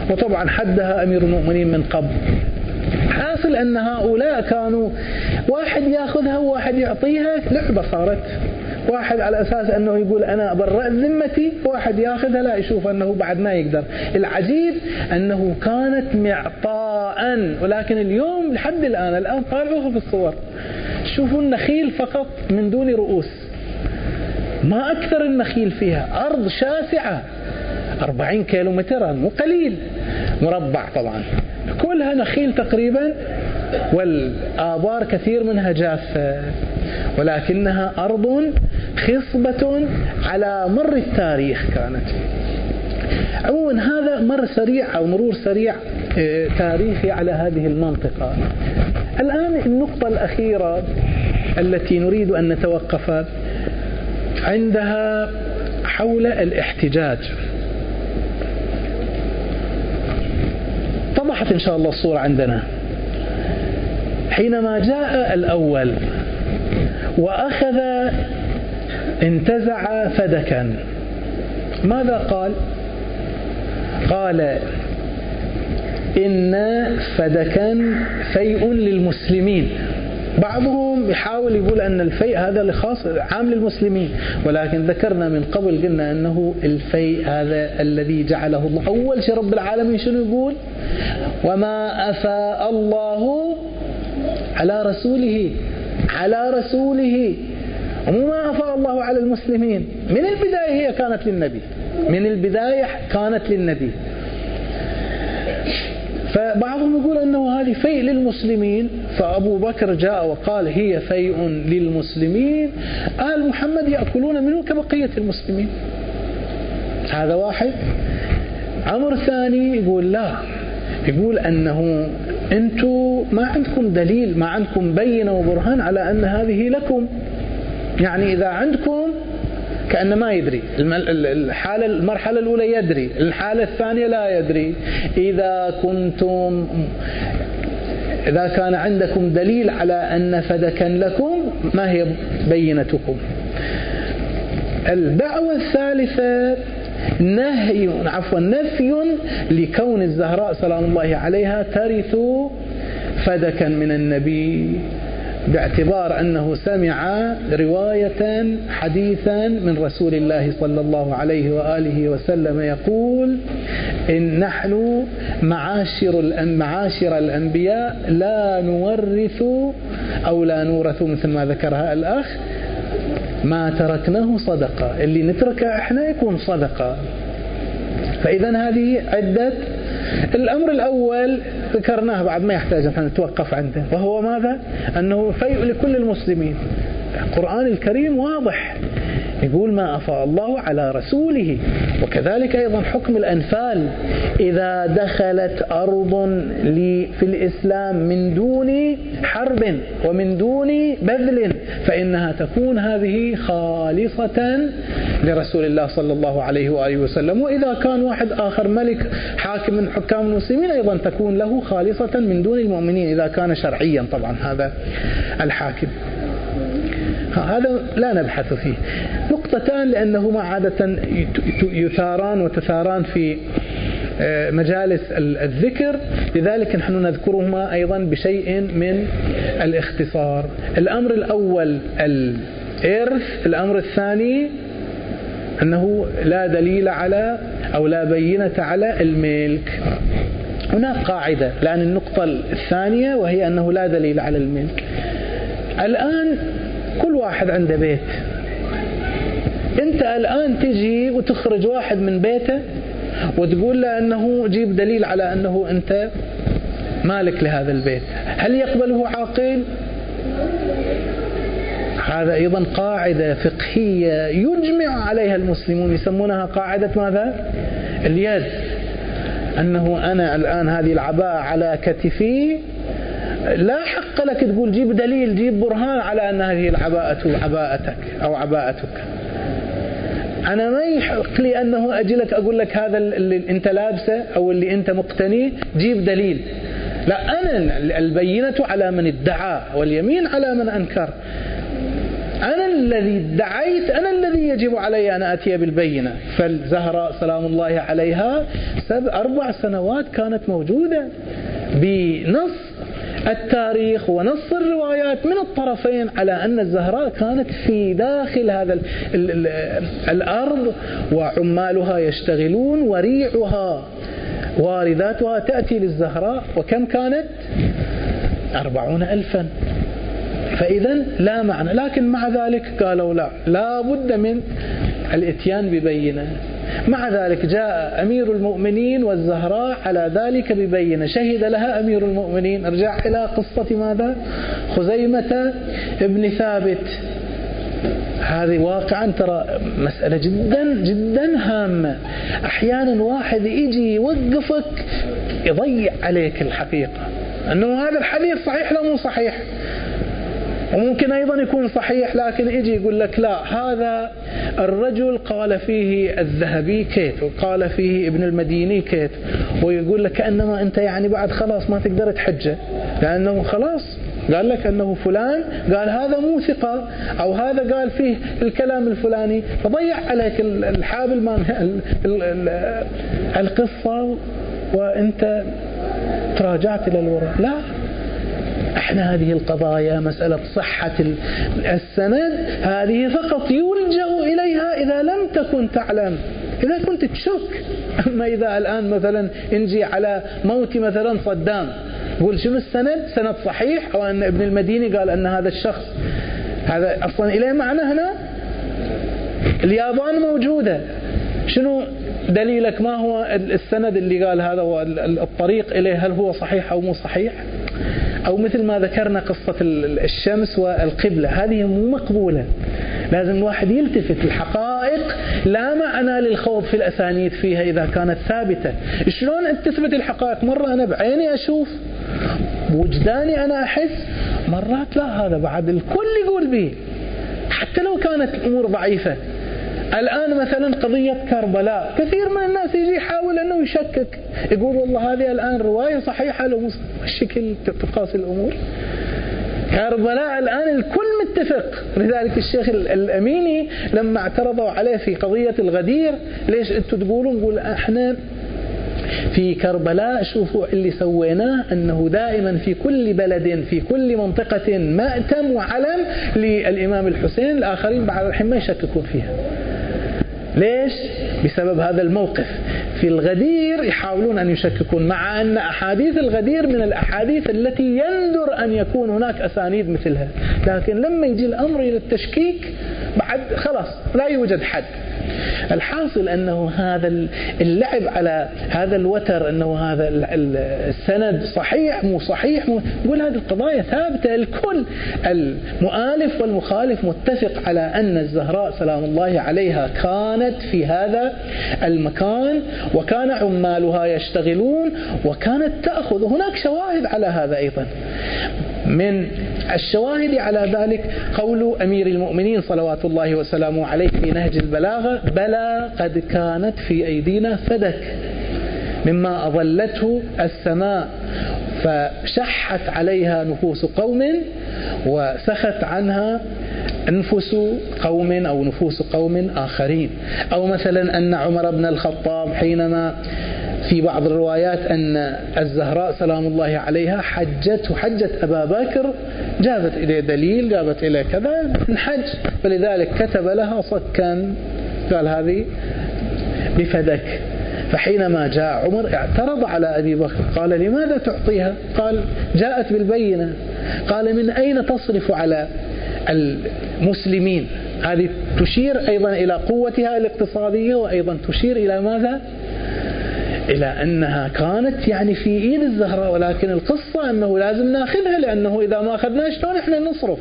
Speaker 1: وطبعا حدها أمير المؤمنين من قبل. حاصل أن هؤلاء كانوا واحد يأخذها وواحد يعطيها لعبة صارت. واحد على أساس أنه يقول أنا برأت ذمتي واحد يأخذها لا يشوف أنه بعد ما يقدر. العجيب أنه كانت معطاء ولكن اليوم لحد الآن الآن طالعوها في الصور. شوفوا النخيل فقط من دون رؤوس. ما أكثر النخيل فيها. أرض شاسعة. أربعين كيلو مترا مو قليل. مربع طبعا. كلها نخيل تقريبا والآبار كثير منها جافة ولكنها أرض خصبة على مر التاريخ كانت. عموما هذا مر سريع أو مرور سريع آه، تاريخي على هذه المنطقة. الآن النقطة الأخيرة التي نريد أن نتوقف عندها حول الاحتجاج. وضحت إن شاء الله الصورة عندنا. حينما جاء الأول وأخذ انتزع فدكا. ماذا قال؟ قال إن فدكا فيء للمسلمين. بعضهم يحاول يقول أن الفيء هذا لخاص عام للمسلمين ولكن ذكرنا من قبل قلنا أنه الفيء هذا الذي جعله الله. أول شيء رب العالمين شنو يقول؟ وما أفاء الله على رسوله على رسوله. ومو ما أفاء الله على المسلمين. من البداية هي كانت للنبي. من البداية كانت للنبي. فبعضهم يقول أنه هذه فيء للمسلمين فأبو بكر جاء وقال هي فيء للمسلمين. آل محمد يأكلون منه كبقية المسلمين. هذا واحد. أمر ثاني يقول لا. يقول أنه أنتم ما عندكم دليل ما عندكم بينة وبرهان على أن هذه لكم. يعني إذا عندكم كأنه ما يدري. الحالة المرحلة الأولى يدري. الحالة الثانية لا يدري. إذا كنتم إذا كان عندكم دليل على أن فدكا لكم ما هي بينتكم؟ الدعوة الثالثة نهي عفوا نفي لكون الزهراء سلام الله عليها ترث فدكا من النبي. باعتبار أنه سمع رواية حديثا من رسول الله صلى الله عليه وآله وسلم يقول إن نحن معاشر معاشر الأنبياء لا نورث أو لا نورث مثل ما ذكرها الأخ ما تركناه صدقة. اللي نتركه إحنا يكون صدقة. فإذا هذه عدة الأمر الأول ذكرناه بعد ما يحتاج أن نتوقف عنده وهو ماذا؟ أنه فيء لكل المسلمين القرآن الكريم واضح يقول ما أفاء الله على رسوله. وكذلك أيضا حكم الأنفال. إذا دخلت أرض في الإسلام من دون حرب ومن دون بذل فإنها تكون هذه خالصة لرسول الله صلى الله عليه وآله وسلم. وإذا كان واحد آخر ملك حاكم من حكام المسلمين أيضا تكون له خالصة من دون المؤمنين إذا كان شرعيا طبعا هذا الحاكم. هذا لا نبحث فيه. نقطتان لأنهما عادة يثاران وتثاران في آه، مجالس الذكر. لذلك نحن نذكرهما أيضا بشيء من الاختصار. الأمر الأول الإرث الأمر الثاني أنه لا دليل على أو لا بينة على الملك. هناك قاعدة لأن النقطة الثانية وهي أنه لا دليل على الملك. الآن كل واحد عنده بيت. أنت الآن تجي وتخرج واحد من بيته وتقول له أنه جيب دليل على أنه أنت مالك لهذا البيت. هل يقبله عاقل؟ هذا أيضا قاعدة فقهية يجمع عليها المسلمون يسمونها قاعدة ماذا؟ اليد. أنه أنا الآن هذه العباءة على كتفي لا حق لك تقول جيب دليل جيب برهان على أن هذه العباءة عباءتك أو عباءتك. أنا ما يحق لي أنه أجلك أقول لك هذا اللي أنت لابسه أو اللي أنت مقتنيه جيب دليل. لا أنا البينة على من ادعى واليمين على من أنكر. أنا الذي ادعيت أنا الذي يجب علي أن أتي بالبينة. فالزهراء سلام الله عليها أربع سنوات كانت موجودة بنص التاريخ ونص الروايات من الطرفين على أن الزهراء كانت في داخل هذا ال ال ال الأرض وعمالها يشتغلون وريعها وارداتها تأتي للزهراء وكم كانت؟ أربعون ألفا. فإذا لا معنى لكن مع ذلك قالوا لا لا بد من الإتيان ببينة. مع ذلك جاء أمير المؤمنين والزهراء على ذلك ببينة. شهد لها أمير المؤمنين. أرجع إلى قصة ماذا؟ خزيمة ابن ثابت. هذه واقعا ترى مسألة جدا جدا هامة. أحيانا واحد يجي يوقفك يضيع عليك الحقيقة. أنه هذا الحديث صحيح لو مو صحيح. وممكن أيضا يكون صحيح لكن يجي يقول لك لا هذا الرجل قال فيه الذهبي كيت وقال فيه ابن المديني كيت ويقول لك كأنما أنت يعني بعد خلاص ما تقدر تحجه لأنه خلاص قال لك أنه فلان قال هذا مو ثقة أو هذا قال فيه الكلام الفلاني فضيع عليك الحابل القصة وأنت تراجعت إلى الوراء. لا. إحنا هذه القضايا مسألة صحة السند هذه فقط يلجأ إليها إذا لم تكن تعلم. إذا كنت تشك. أما إذا الآن مثلا نجي على موت مثلا صدام قول شنو السند؟ سند صحيح أو أن ابن المديني قال أن هذا الشخص هذا أصلا إليه معنى هنا؟ اليابان موجودة. شنو دليلك؟ ما هو السند اللي قال هذا هو الطريق إليه؟ هل هو صحيح أو مو صحيح؟ أو مثل ما ذكرنا قصة الشمس والقبلة. هذه مو مقبولة. لازم الواحد يلتفت الحقائق لا معنى للخوض في الأسانيد فيها إذا كانت ثابتة. شلون أنت تثبت الحقائق؟ مرة أنا بعيني أشوف وجداني أنا أحس مرات لا هذا بعد الكل يقول به حتى لو كانت الأمور ضعيفة. الآن مثلا قضية كربلاء كثير من الناس يجي يحاول أنه يشكك يقول والله هذه الآن رواية صحيحة لو الشكل تقاس الأمور. كربلاء الآن الكل متفق. لذلك الشيخ الأميني لما اعترضوا عليه في قضية الغدير ليش أنتم تقولون؟ نقول إحنا في كربلاء شوفوا اللي سويناه أنه دائما في كل بلد في كل منطقة مأتم وعلم للإمام الحسين الآخرين بعد الحين ما يشككون فيها. ليش؟ بسبب هذا الموقف. في الغدير يحاولون أن يشككون مع أن أحاديث الغدير من الأحاديث التي يندر أن يكون هناك أسانيد مثلها. لكن لما يجي الأمر إلى التشكيك بعد خلاص لا يوجد حد. الحاصل أنه هذا اللعب على هذا الوتر أنه هذا السند صحيح مو صحيح مو يقول هذه القضايا ثابتة. الكل المؤالف والمخالف متفق على أن الزهراء سلام الله عليها كانت في هذا المكان وكان عمالها يشتغلون وكانت تأخذ هناك شواهد على هذا أيضا. من الشواهد على ذلك قول أمير المؤمنين صلوات الله وسلامه عليه في نهج البلاغة بلى قد كانت في أيدينا فدك مما أظلته السماء. فشحت عليها نفوس قوم وسخت عنها أنفس قوم أو نفوس قوم آخرين. أو مثلا أن عمر بن الخطاب حينما في بعض الروايات أن الزهراء سلام الله عليها حجت وحجت أبا بكر جابت إليه دليل جابت إليه كذا الحج فلذلك كتب لها صكا قال هذه بفدك. فحينما جاء عمر اعترض على أبي بكر قال لماذا تعطيها؟ قال جاءت بالبينة. قال من أين تصرف على المسلمين؟ هذه تشير أيضا إلى قوتها الاقتصادية وأيضا تشير إلى ماذا؟ إلى أنها كانت يعني في إيد الزهراء ولكن القصة أنه لازم ناخذها لأنه إذا ما أخذناها شلون إحنا نصرف؟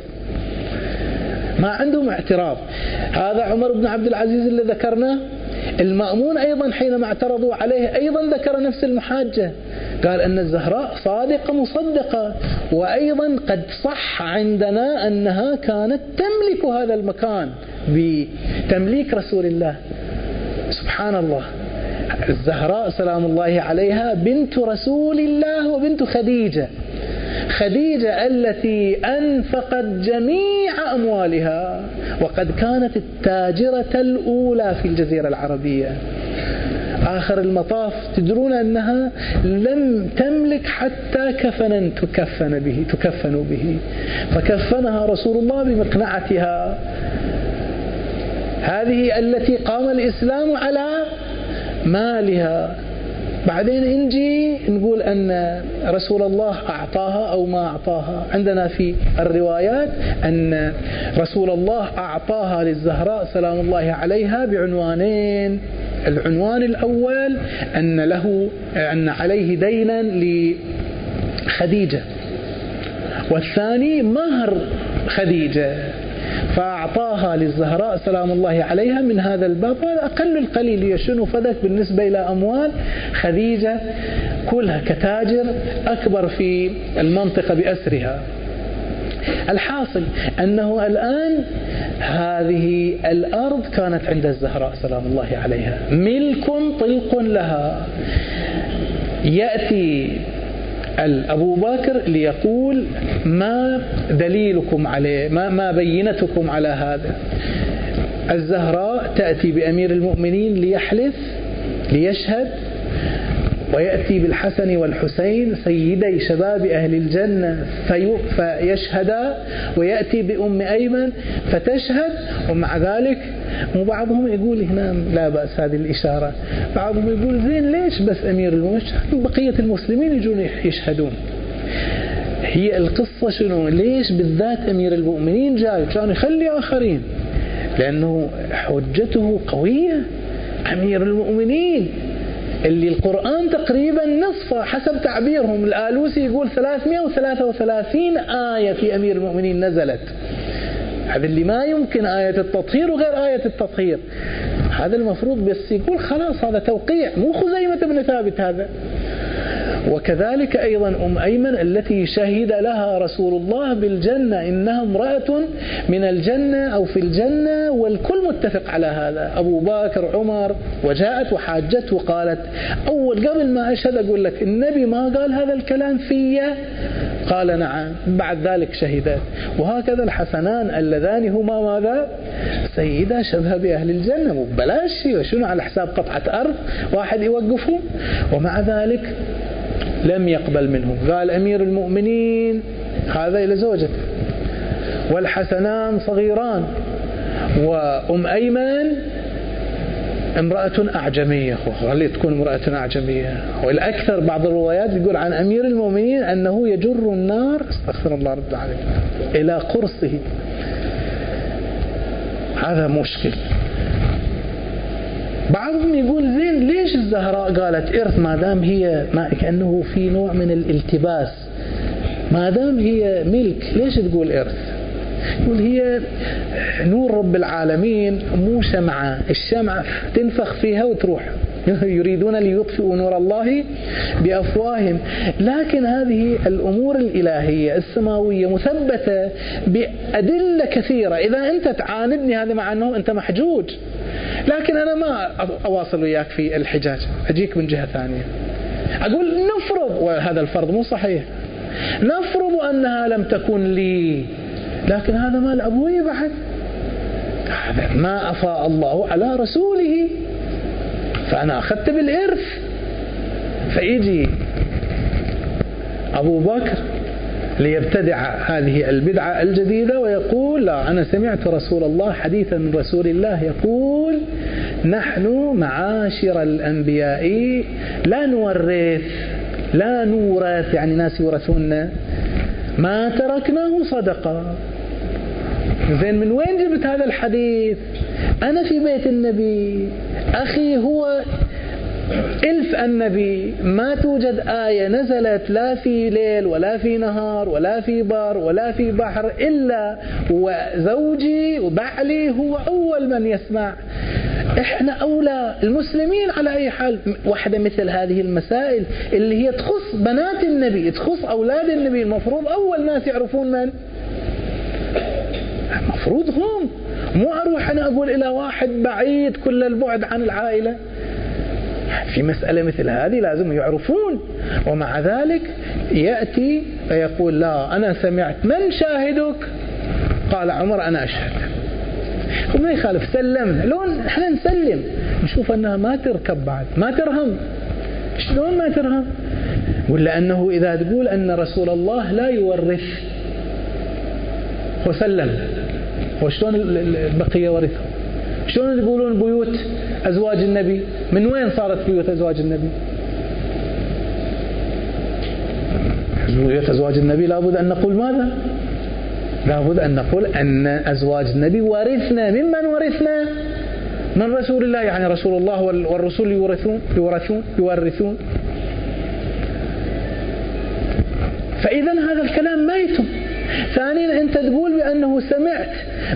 Speaker 1: ما عندهم اعتراض. هذا عمر بن عبد العزيز اللي ذكرناه. المأمون أيضا حينما اعترضوا عليه أيضا ذكر نفس المحاجة. قال أن الزهراء صادقة مصدقة وأيضا قد صح عندنا أنها كانت تملك هذا المكان بتمليك رسول الله. سبحان الله. الزهراء سلام الله عليها بنت رسول الله وبنت خديجة. خديجة التي أنفقت جميع أموالها وقد كانت التاجرة الأولى في الجزيرة العربية. آخر المطاف تدرون أنها لم تملك حتى كفنا تكفن به تكفن به. فكفنها رسول الله بمقنعتها. هذه التي قام الإسلام على مالها. بعدين نجي نقول أن رسول الله أعطاها أو ما أعطاها. عندنا في الروايات أن رسول الله أعطاها للزهراء سلام الله عليها بعنوانين. العنوان الأول أن له أن عليه دينا لخديجة والثاني مهر خديجة. فأعطاها للزهراء سلام الله عليها من هذا الباب هذا أقل القليل هي شنو؟ فذك بالنسبة إلى أموال. خديجة كلها كتاجر أكبر في المنطقة بأسرها. الحاصل أنه الآن هذه الأرض كانت عند الزهراء سلام الله عليها. ملك طلق لها. يأتي أبو بكر ليقول ما دليلكم عليه ما, ما بينتكم على هذا؟ الزهراء تأتي بأمير المؤمنين ليحلف ليشهد ويأتي بالحسن والحسين سيدي شباب أهل الجنة في فيشهدا ويأتي بأم أيمن فتشهد ومع ذلك وبعضهم يقول هنا لا بأس هذه الإشارة بعضهم يقول زين ليش بس أمير المؤمنين بقية المسلمين يجون يشهدون؟ هي القصة شنو؟ ليش بالذات أمير المؤمنين جاي؟ كان يخلي آخرين لأنه حجته قوية أمير المؤمنين. اللي القرآن تقريبا نصفه حسب تعبيرهم. الآلوسي يقول 333 آية في أمير المؤمنين نزلت. هذا اللي ما يمكن آية التطهير وغير آية التطهير. هذا المفروض بس يقول خلاص هذا توقيع. مو خزيمة بن ثابت هذا. وكذلك أيضا أم أيمن التي شهد لها رسول الله بالجنة إنها امرأة من الجنة أو في الجنة والكل متفق على هذا. أبو بكر عمر وجاءت وحاجت وقالت أول قبل ما أشهد أقول لك النبي ما قال هذا الكلام في قال نعم بعد ذلك شهدت. وهكذا الحسنان اللذان هما ماذا؟ سيدة شبه بأهل الجنة. مو ببلاش وشنو على حساب قطعة أرض واحد يوقفه ومع ذلك لم يقبل منهم قال أمير المؤمنين هذا إلى زوجته. والحسنان صغيران. وأم أيمن امرأة أعجمية خلي تكون امرأة أعجمية. والأكثر بعض الروايات يقول عن أمير المؤمنين أنه يجر النار أستغفر الله رب العالمين إلى قرصه. هذا مشكل. بعضهم يقول زين ليش الزهراء قالت إرث ما دام هي ما كأنه في نوع من الالتباس. ما دام هي ملك ليش تقول إرث؟ يقول هي نور رب العالمين مو شمعة. الشمعة تنفخ فيها وتروح. يريدون ليطفئوا نور الله بأفواههم. لكن هذه الأمور الإلهية السماوية مثبتة بأدلة كثيرة. إذا أنت تعاندني هذا مع أنه أنت محجوج. لكن أنا ما أواصل وياك في الحجاج. أجيك من جهة ثانية. أقول نفرض وهذا الفرض مو صحيح. نفرض أنها لم تكن لي لكن هذا مال أبوي بعد. هذا ما أفاء الله على رسوله. فأنا أخذت بالإرث. فيجي أبو بكر ليبتدع هذه البدعة الجديدة ويقول لا أنا سمعت رسول الله حديثا من رسول الله يقول نحن معاشر الأنبياء لا نورث لا نورث. يعني ناس يورثون ما تركناه صدقة. زين من وين جبت هذا الحديث؟ أنا في بيت النبي أخي هو إلف النبي ما توجد آية نزلت لا في ليل ولا في نهار ولا في بر ولا في بحر إلا وزوجي وبعلي هو أول من يسمع. إحنا أولى المسلمين على أي حال. واحدة مثل هذه المسائل اللي هي تخص بنات النبي تخص أولاد النبي. المفروض أول ناس يعرفون من؟ المفروض هم. مو أروح أنا أقول إلى واحد بعيد كل البعد عن العائلة. في مسألة مثل هذه لازم يعرفون. ومع ذلك يأتي فيقول لا أنا سمعت من شاهدك؟ قال عمر أنا أشهد. وما يخالف سلم. لون إحنا نسلم. نشوف أنها ما تركب بعد ما ترهم. شلون ما ترهم؟ ولا انه إذا تقول أن رسول الله لا يورث وسلم. وشلون البقيه ورثوا شلون يقولون بيوت؟ أزواج النبي. من وين صارت بيوت أزواج النبي؟ بيوت أزواج النبي لابد أن نقول ماذا؟ لابد أن نقول أن أزواج النبي ورثنا. ممن ورثنا؟ من رسول الله؟ يعني رسول الله والرسول يورثون يورثون يورثون. فإذا هذا الكلام ميت. ثانيا أنت تقول بأنه سمعت.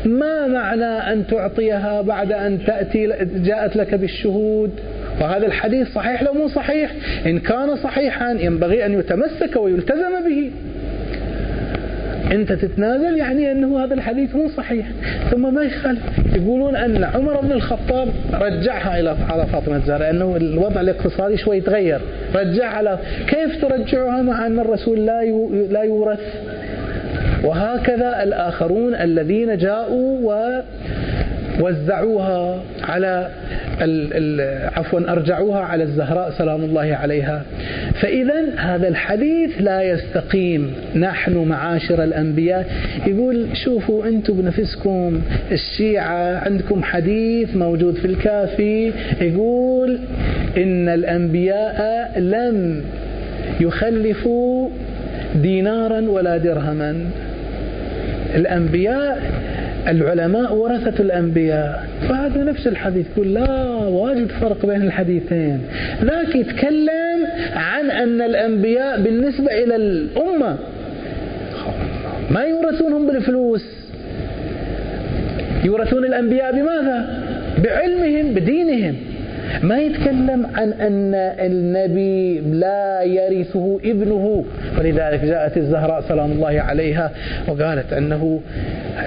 Speaker 1: ما معنى أن تعطيها بعد أن تأتي جاءت لك بالشهود؟ وهذا الحديث صحيح لو مو صحيح؟ إن كان صحيحا ينبغي أن يتمسك ويلتزم به. أنت تتنازل يعني أنه هذا الحديث مو صحيح. ثم ما يخالف. يقولون أن عمر بن الخطاب رجعها إلى على فاطمة الزهراء أنه الوضع الاقتصادي شوي تغير. رجعها على كيف ترجعها مع أن الرسول لا لا يورث؟ وهكذا الآخرون الذين جاءوا و وزعوها على عفوا أرجعوها على الزهراء سلام الله عليها. فإذا هذا الحديث لا يستقيم. نحن معاشر الأنبياء. يقول شوفوا أنتم بنفسكم الشيعة عندكم حديث موجود في الكافي. يقول إن الأنبياء لم يخلفوا دينارا ولا درهما. الأنبياء العلماء ورثة الأنبياء. فهذا نفس الحديث يقول لا واجد فرق بين الحديثين. ذاك يتكلم عن أن الأنبياء بالنسبة إلى الأمة ما يورثونهم بالفلوس. يورثون الأنبياء بماذا؟ بعلمهم بدينهم. ما يتكلم عن أن النبي لا يرثه ابنه. ولذلك جاءت الزهراء سلام الله عليها وقالت أنه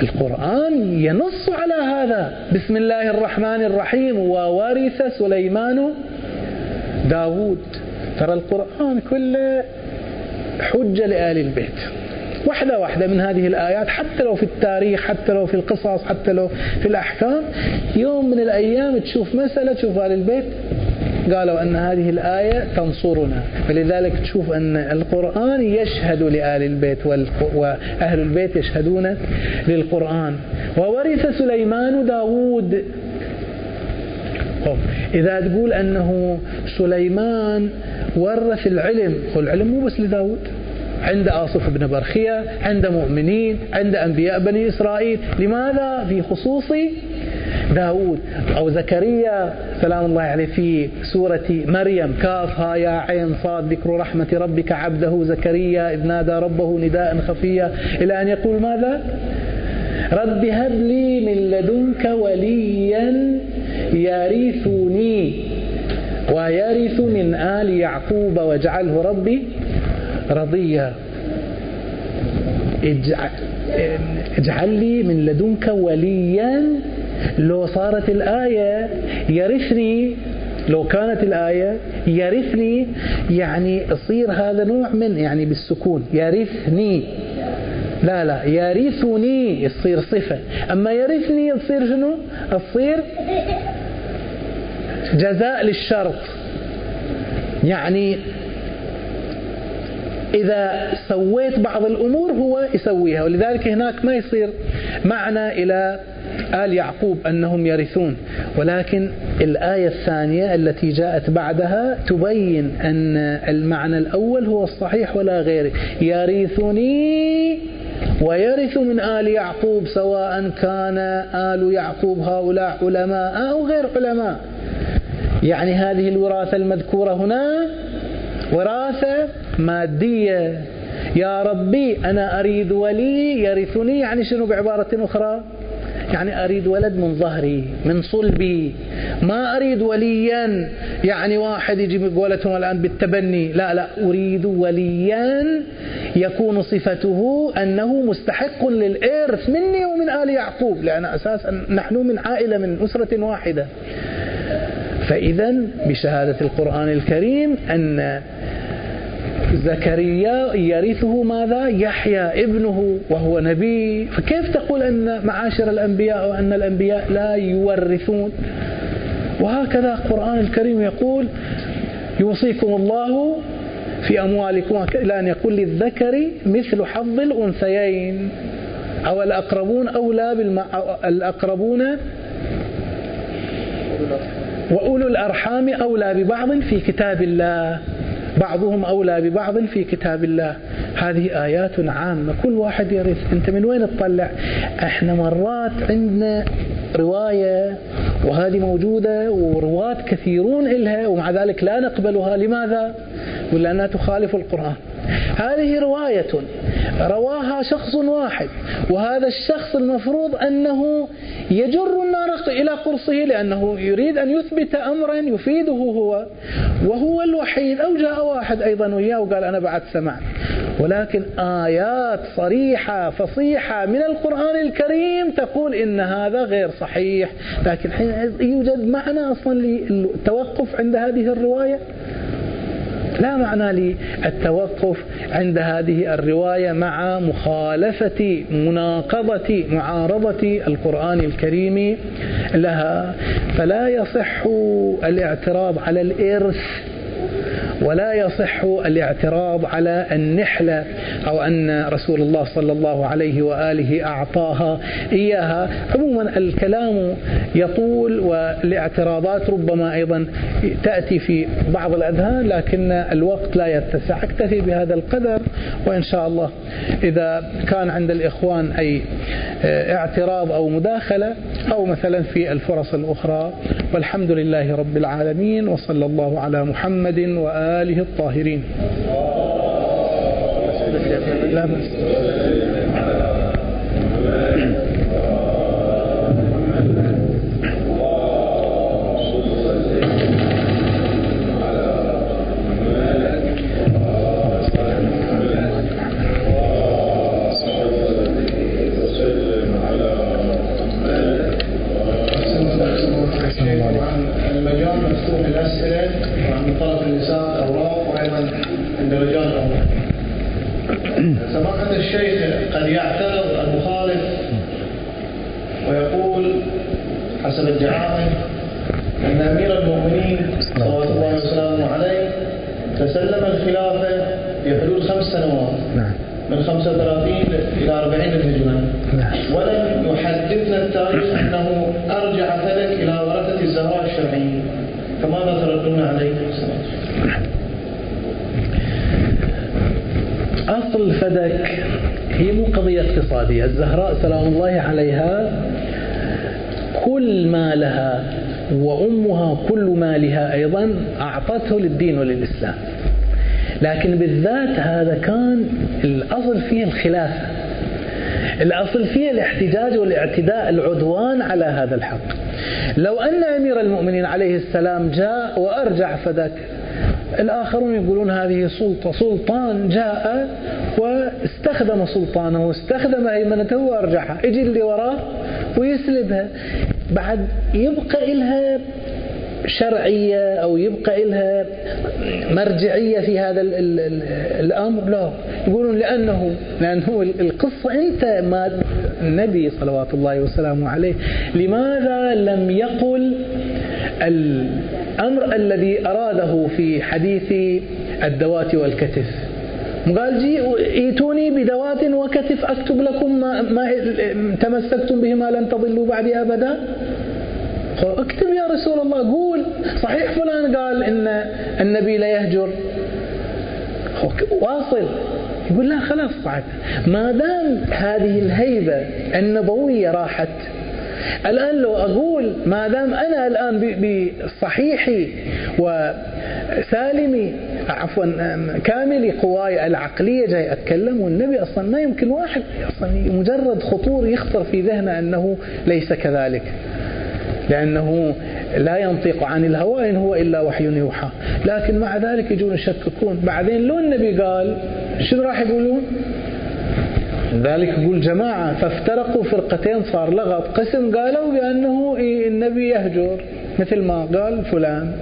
Speaker 1: القرآن ينص على هذا. بسم الله الرحمن الرحيم. وورث سليمان داود. ترى القرآن كله حجة لآل البيت. واحدة واحدة من هذه الآيات حتى لو في التاريخ حتى لو في القصص حتى لو في الأحكام يوم من الأيام تشوف مسألة تشوف آل البيت قالوا أن هذه الآية تنصرنا. فلذلك تشوف أن القرآن يشهد لآل البيت وأهل البيت يشهدون للقرآن. وورث سليمان داود إذا تقول أنه سليمان ورث العلم والعلم مو بس لداود عند آصف بن برخية عند مؤمنين عند أنبياء بني إسرائيل. لماذا؟ في خصوص داود أو زكريا سلام الله عليه في سورة مريم. كاف ها يا عين صاد ذكر رحمة ربك عبده زكريا إذ نادى ربه نداء خفيا إلى أن يقول ماذا؟ رب هب لي من لدنك وليا يرثني ويرث من آل يعقوب واجعله ربي رضيا اجعل لي من لدنك وليا. لو صارت الآية يرثني لو كانت الآية يرثني يعني يصير هذا نوع من يعني بالسكون. يرثني. لا لا يرثني يصير صفة. أما يرثني تصير شنو؟ تصير جزاء للشرط. يعني إذا سويت بعض الأمور هو يسويها ولذلك هناك ما يصير معنى إلى آل يعقوب أنهم يرثون. ولكن الآية الثانية التي جاءت بعدها تبين أن المعنى الأول هو الصحيح ولا غيره. يرثني ويرث من آل يعقوب سواء كان آل يعقوب هؤلاء علماء أو غير علماء. يعني هذه الوراثة المذكورة هنا وراثة مادية. يا ربي أنا أريد ولي يرثني. يعني شنو بعبارة أخرى؟ يعني أريد ولد من ظهري من صلبي. ما أريد وليا. يعني واحد يجي قولتهم الآن بالتبني. لا لا أريد وليا يكون صفته أنه مستحق للإرث مني ومن آل يعقوب. لأن أساسا نحن من عائلة من أسرة واحدة. فإذا بشهادة القرآن الكريم أن زكريا يرثه ماذا؟ يحيى ابنه وهو نبي. فكيف تقول أن معاشر الأنبياء وأن الأنبياء لا يورثون؟ وهكذا القرآن الكريم يقول يوصيكم الله في أموالكم. إلى أن يقول للذكر مثل حظ الأنثيين. أو الأقربون أولى بالمع... الأقربون وأولو الأرحام أولى ببعض في كتاب الله. بعضهم أولى ببعض في كتاب الله. هذه آيات عامة. كل واحد يرث أنت من وين تطلع؟ إحنا مرات عندنا رواية وهذه موجودة ورواة كثيرون إلها ومع ذلك لا نقبلها. لماذا؟ لأنها تخالف القرآن. هذه رواية. رواها شخص واحد. وهذا الشخص المفروض أنه يجر النار إلى قرصه لأنه يريد أن يثبت أمرا يفيده هو. وهو الوحيد. أو جاء واحد أيضا وياه وقال أنا بعد سمعت ولكن آيات صريحة فصيحة من القرآن الكريم تقول إن هذا غير صحيح. لكن حين يوجد معنى أصلا للتوقف عند هذه الرواية؟ لا معنى للتوقف عند هذه الرواية مع مخالفة مناقضة معارضة القرآن الكريم لها. فلا يصح الاعتراض على الإرث ولا يصح الاعتراض على النحلة أو أن رسول الله صلى الله عليه وآله أعطاها إياها. عموما الكلام يطول والاعتراضات ربما أيضا تأتي في بعض الأذهان لكن الوقت لا يتسع. أكتفي بهذا القدر وإن شاء الله إذا كان عند الإخوان أي اعتراض أو مداخلة أو مثلا في الفرص الأخرى. والحمد لله رب العالمين وصلى الله على محمد وآله الطاهرين. لا بس أعطته للدين وللإسلام. لكن بالذات هذا كان الأصل فيه الخلافة. الأصل فيه الاحتجاج والاعتداء العدوان على هذا الحق. لو أن أمير المؤمنين عليه السلام جاء وأرجع فدك الآخرون يقولون هذه سلطة سلطان جاء واستخدم سلطانه واستخدم هيمنته وأرجعها. يجي اللي وراه ويسلبها. بعد يبقى إلها شرعية أو يبقى إلها مرجعية في هذا ال ال ال الأمر؟ لا. يقولون لأنه لأنه القصة أنت ما النبي صلوات الله وسلامه عليه. لماذا لم يقل الأمر الذي أراده في حديث الدوات والكتف؟ قال جي إيتوني بدوات وكتف أكتب لكم ما, ما تمسكتم به ما لن تضلوا بعدي أبدا؟ اكتب يا رسول الله قول صحيح فلان قال إن النبي لا يهجر. واصل. يقول لا خلاص بعد. ما دام هذه الهيبة النبوية راحت الآن لو أقول ما دام أنا الآن بصحيحي وسالمي عفوا كامل قواي العقلية جاي أتكلم والنبي أصلا ما يمكن واحد أصلا مجرد خطور يخطر في ذهنه أنه ليس كذلك. لأنه لا ينطق عن الهوى إن هو إلا وحي يوحى. لكن مع ذلك يجون يشككون. بعدين لو النبي قال شنو راح يقولون؟ ذلك يقول جماعة فافترقوا فرقتين صار لغط قسم قالوا بأنه النبي يهجر مثل ما قال فلان.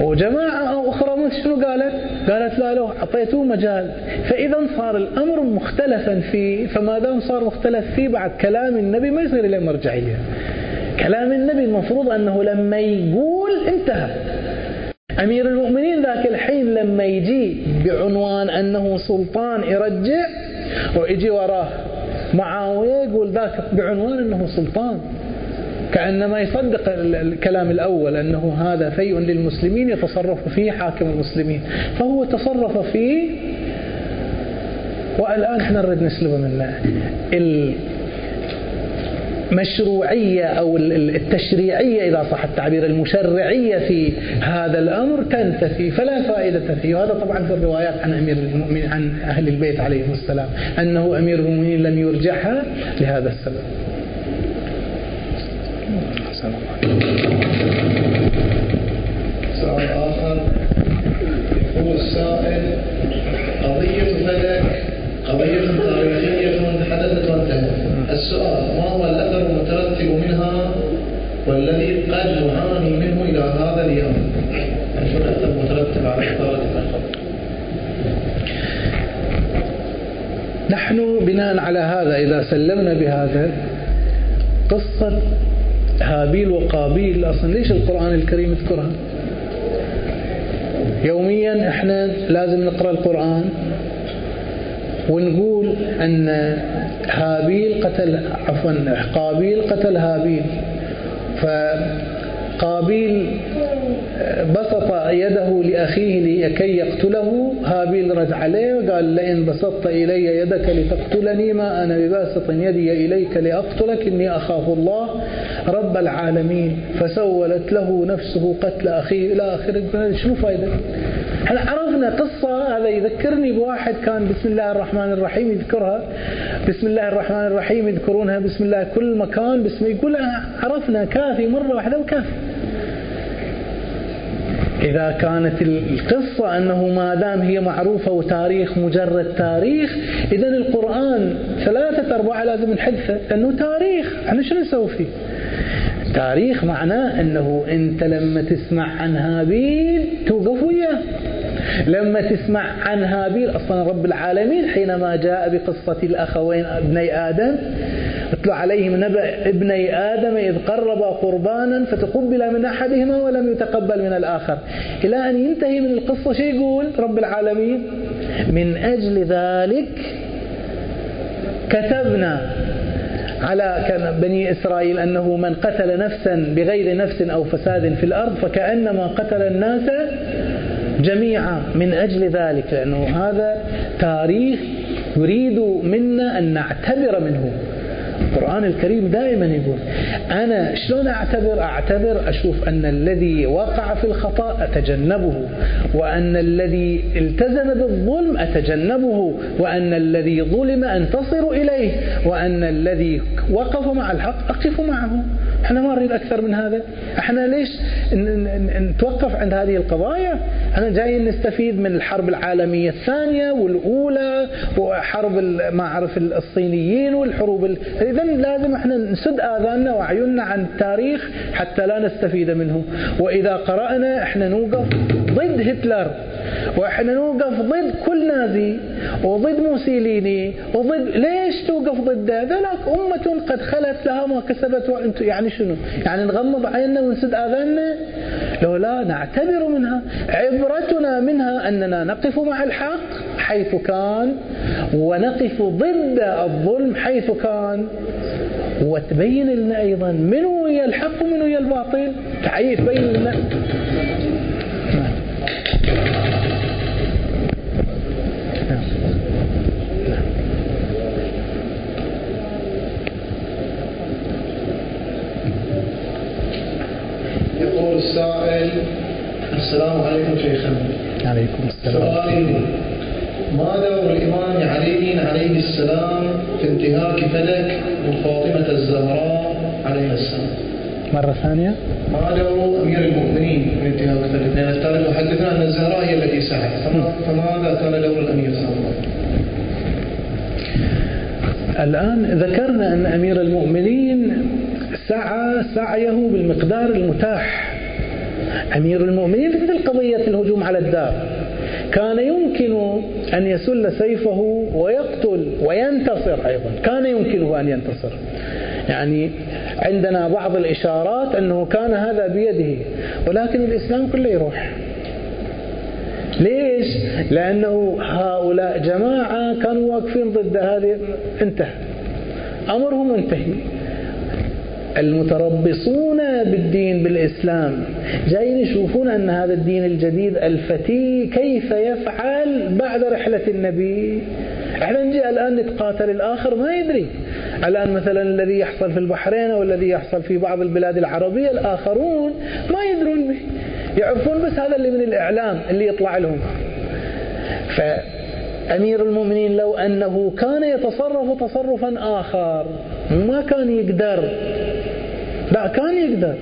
Speaker 1: وجماعة أخرى شنو قالت؟ قالت لا لو أعطيته مجال. فإذا صار الأمر مختلفا فيه فما دام صار مختلف فيه بعد كلام النبي ما يصير له مرجعية. كلام النبي المفروض أنه لما يقول انتهى. أمير المؤمنين ذاك الحين لما يجي بعنوان أنه سلطان يرجع ويجي وراه معاوية يقول ذاك بعنوان أنه سلطان. كأنما يصدق الكلام الأول أنه هذا فيء للمسلمين يتصرف فيه حاكم المسلمين. فهو تصرف فيه. والآن إحنا نريد نسلبه منه المشروعية أو التشريعية إذا صح التعبير المشرعية في هذا الأمر تنتفي فلا فائدة فيه. وهذا طبعا في الروايات عن أمير المؤمنين عن أهل البيت عليهم السلام أنه أمير المؤمنين لم يرجعها لهذا السبب.
Speaker 2: سؤال آخر. يقول السائل قضية فلك قضية تاريخية حدثت وانتهت السؤال ما هو الأثر المترتب منها والذي قد نعاني منه إلى هذا اليوم. شو الأثر المترتب على إثارة
Speaker 1: نحن بناء على هذا إذا سلمنا بهذا قصة هابيل وقابيل. أصلا ليش القرآن الكريم يذكرها؟ يوميا إحنا لازم نقرأ القرآن ونقول أن هابيل قتل عفوا قابيل قتل هابيل. فقابيل بسط يده لأخيه لكي يقتله. هابيل رد عليه وقال لئن بسطت إلي يدك لتقتلني ما أنا بباسط يدي إليك لأقتلك إني أخاف الله رب العالمين. فسولت له نفسه قتل أخيه إلى آخر شنو فايدة إحنا عرفنا قصة؟ هذا يذكرني بواحد كان بسم الله الرحمن الرحيم يذكرها. بسم الله الرحمن الرحيم يذكرونها بسم الله. كل مكان بسم يقول عرفنا كافي مرة واحدة وكافي. إذا كانت القصة أنه ما دام هي معروفة وتاريخ مجرد تاريخ إذا القرآن ثلاثة أرباع لازم نحدثه لأنه تاريخ. إحنا شو نسوي فيه؟ تاريخ معناه أنه أنت لما تسمع عن هابيل توقف وياه. لما تسمع عن هابيل أصلا رب العالمين حينما جاء بقصة الأخوين ابني آدم اتلو عليهم نبأ ابني آدم إذ قربا قربانا فتقبل من أحدهما ولم يتقبل من الآخر. إلى أن ينتهي من القصة شيء يقول رب العالمين؟ من أجل ذلك كتبنا على بني إسرائيل أنه من قتل نفسا بغير نفس أو فساد في الأرض فكأنما قتل الناس جميعا من أجل ذلك لأنه هذا تاريخ يريد منا أن نعتبر منه. القرآن الكريم دائما يقول أنا شلون أعتبر؟ أعتبر أشوف أن الذي وقع في الخطأ أتجنبه وأن الذي التزم بالظلم أتجنبه وأن الذي ظلم أنتصر إليه وأن الذي وقف مع الحق أقف معه. إحنا ما نريد أكثر من هذا. إحنا ليش نتوقف عند هذه القضايا؟ إحنا جايين نستفيد من الحرب العالمية الثانية والأولى وحرب ما أعرف الصينيين والحروب ال... إذا لازم إحنا نسد آذاننا وعيوننا عن التاريخ حتى لا نستفيد منه. وإذا قرأنا إحنا نوقف ضد هتلر وإحنا نوقف ضد كل نازي وضد موسيليني وضد ليش توقف ضده ذلك؟ أمة قد خلت لها ما كسبت وانت يعني شنو؟ يعني نغمض عيننا ونسد آذاننا؟ لو لا نعتبر منها عبرتنا منها أننا نقف مع الحق حيث كان ونقف ضد الظلم حيث كان. وتبين لنا أيضا من هو الحق ومن هو الباطل. تعي تبين لنا يقول
Speaker 2: السائل السلام عليكم شيخنا.
Speaker 1: عليكم السلام.
Speaker 2: سؤالي ما دور الإمام علي عليه السلام في انتهاك فلك من فاطمة الزهراء عليها السلام؟
Speaker 1: مرة ثانية.
Speaker 2: ما دور أمير المؤمنين في انتهاك فلك؟ لأن التاريخ يحدثنا أن الزهراء هي التي سعت. فما- فماذا كان دور الأمير صلى الله عليه وسلم؟
Speaker 1: الآن ذكرنا أن أمير المؤمنين سعى سعيه بالمقدار المتاح. أمير المؤمنين مثل قضية الهجوم على الدار. كان يمكن أن يسل سيفه ويقتل وينتصر أيضا. كان يمكنه أن ينتصر. يعني عندنا بعض الإشارات أنه كان هذا بيده ولكن الإسلام كله يروح. ليش؟ لأنه هؤلاء جماعة كانوا واقفين ضد هذه انتهى. أمرهم منتهي المتربصون بالدين بالإسلام. جايين يشوفون أن هذا الدين الجديد الفتي كيف يفعل بعد رحلة النبي. إحنا نجي الآن نتقاتل الآخر ما يدري. الآن مثلا الذي يحصل في البحرين أو الذي يحصل في بعض البلاد العربية الآخرون ما يدرون. به يعرفون بس هذا اللي من الإعلام اللي يطلع لهم. فأمير المؤمنين لو أنه كان يتصرف تصرفا آخر ما كان يقدر. لا كان يقدر.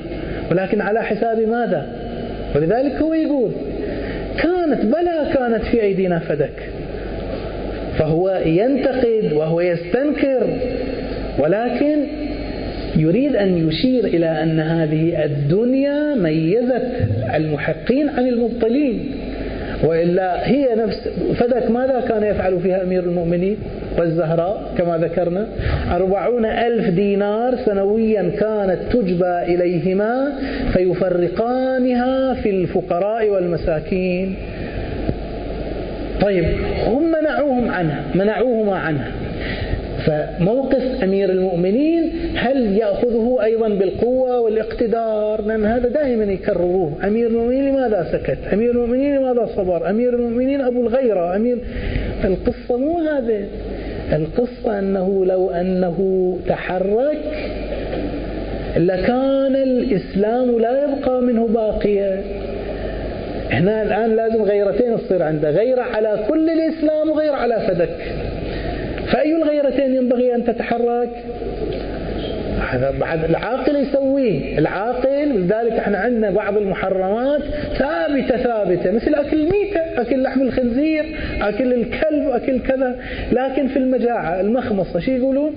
Speaker 1: ولكن على حساب ماذا؟ ولذلك هو يقول كانت بلى كانت في أيدينا فدك. فهو ينتقد وهو يستنكر ولكن يريد أن يشير إلى أن هذه الدنيا ميزت المحقين عن المبطلين. وإلا هي نفس فدك ماذا كان يفعل فيها أمير المؤمنين والزهراء؟ كما ذكرنا أربعون ألف دينار سنويا كانت تجبى إليهما فيفرقانها في الفقراء والمساكين. طيب هم منعوهم عنها منعوهما عنها. فموقف أمير المؤمنين هل يأخذه أيضا بالقوة والاقتدار؟ لأن هذا دائما يكرروه. أمير المؤمنين لماذا سكت؟ أمير المؤمنين لماذا صبر؟ أمير المؤمنين أبو الغيرة. أمير القصة مو هذا القصة أنه لو أنه تحرك لكان الإسلام لا يبقى منه باقيا هنا الآن لازم غيرتين تصير عنده. غيرة على كل الإسلام وغيرة على فدك. فأي الغيرتين ينبغي أن تتحرك؟ العاقل يسويه. العاقل لذلك إحنا عندنا بعض المحرمات ثابتة ثابتة مثل أكل الميتة أكل لحم الخنزير أكل الكلب أكل كذا. لكن في المجاعة المخمصة شو يقولون؟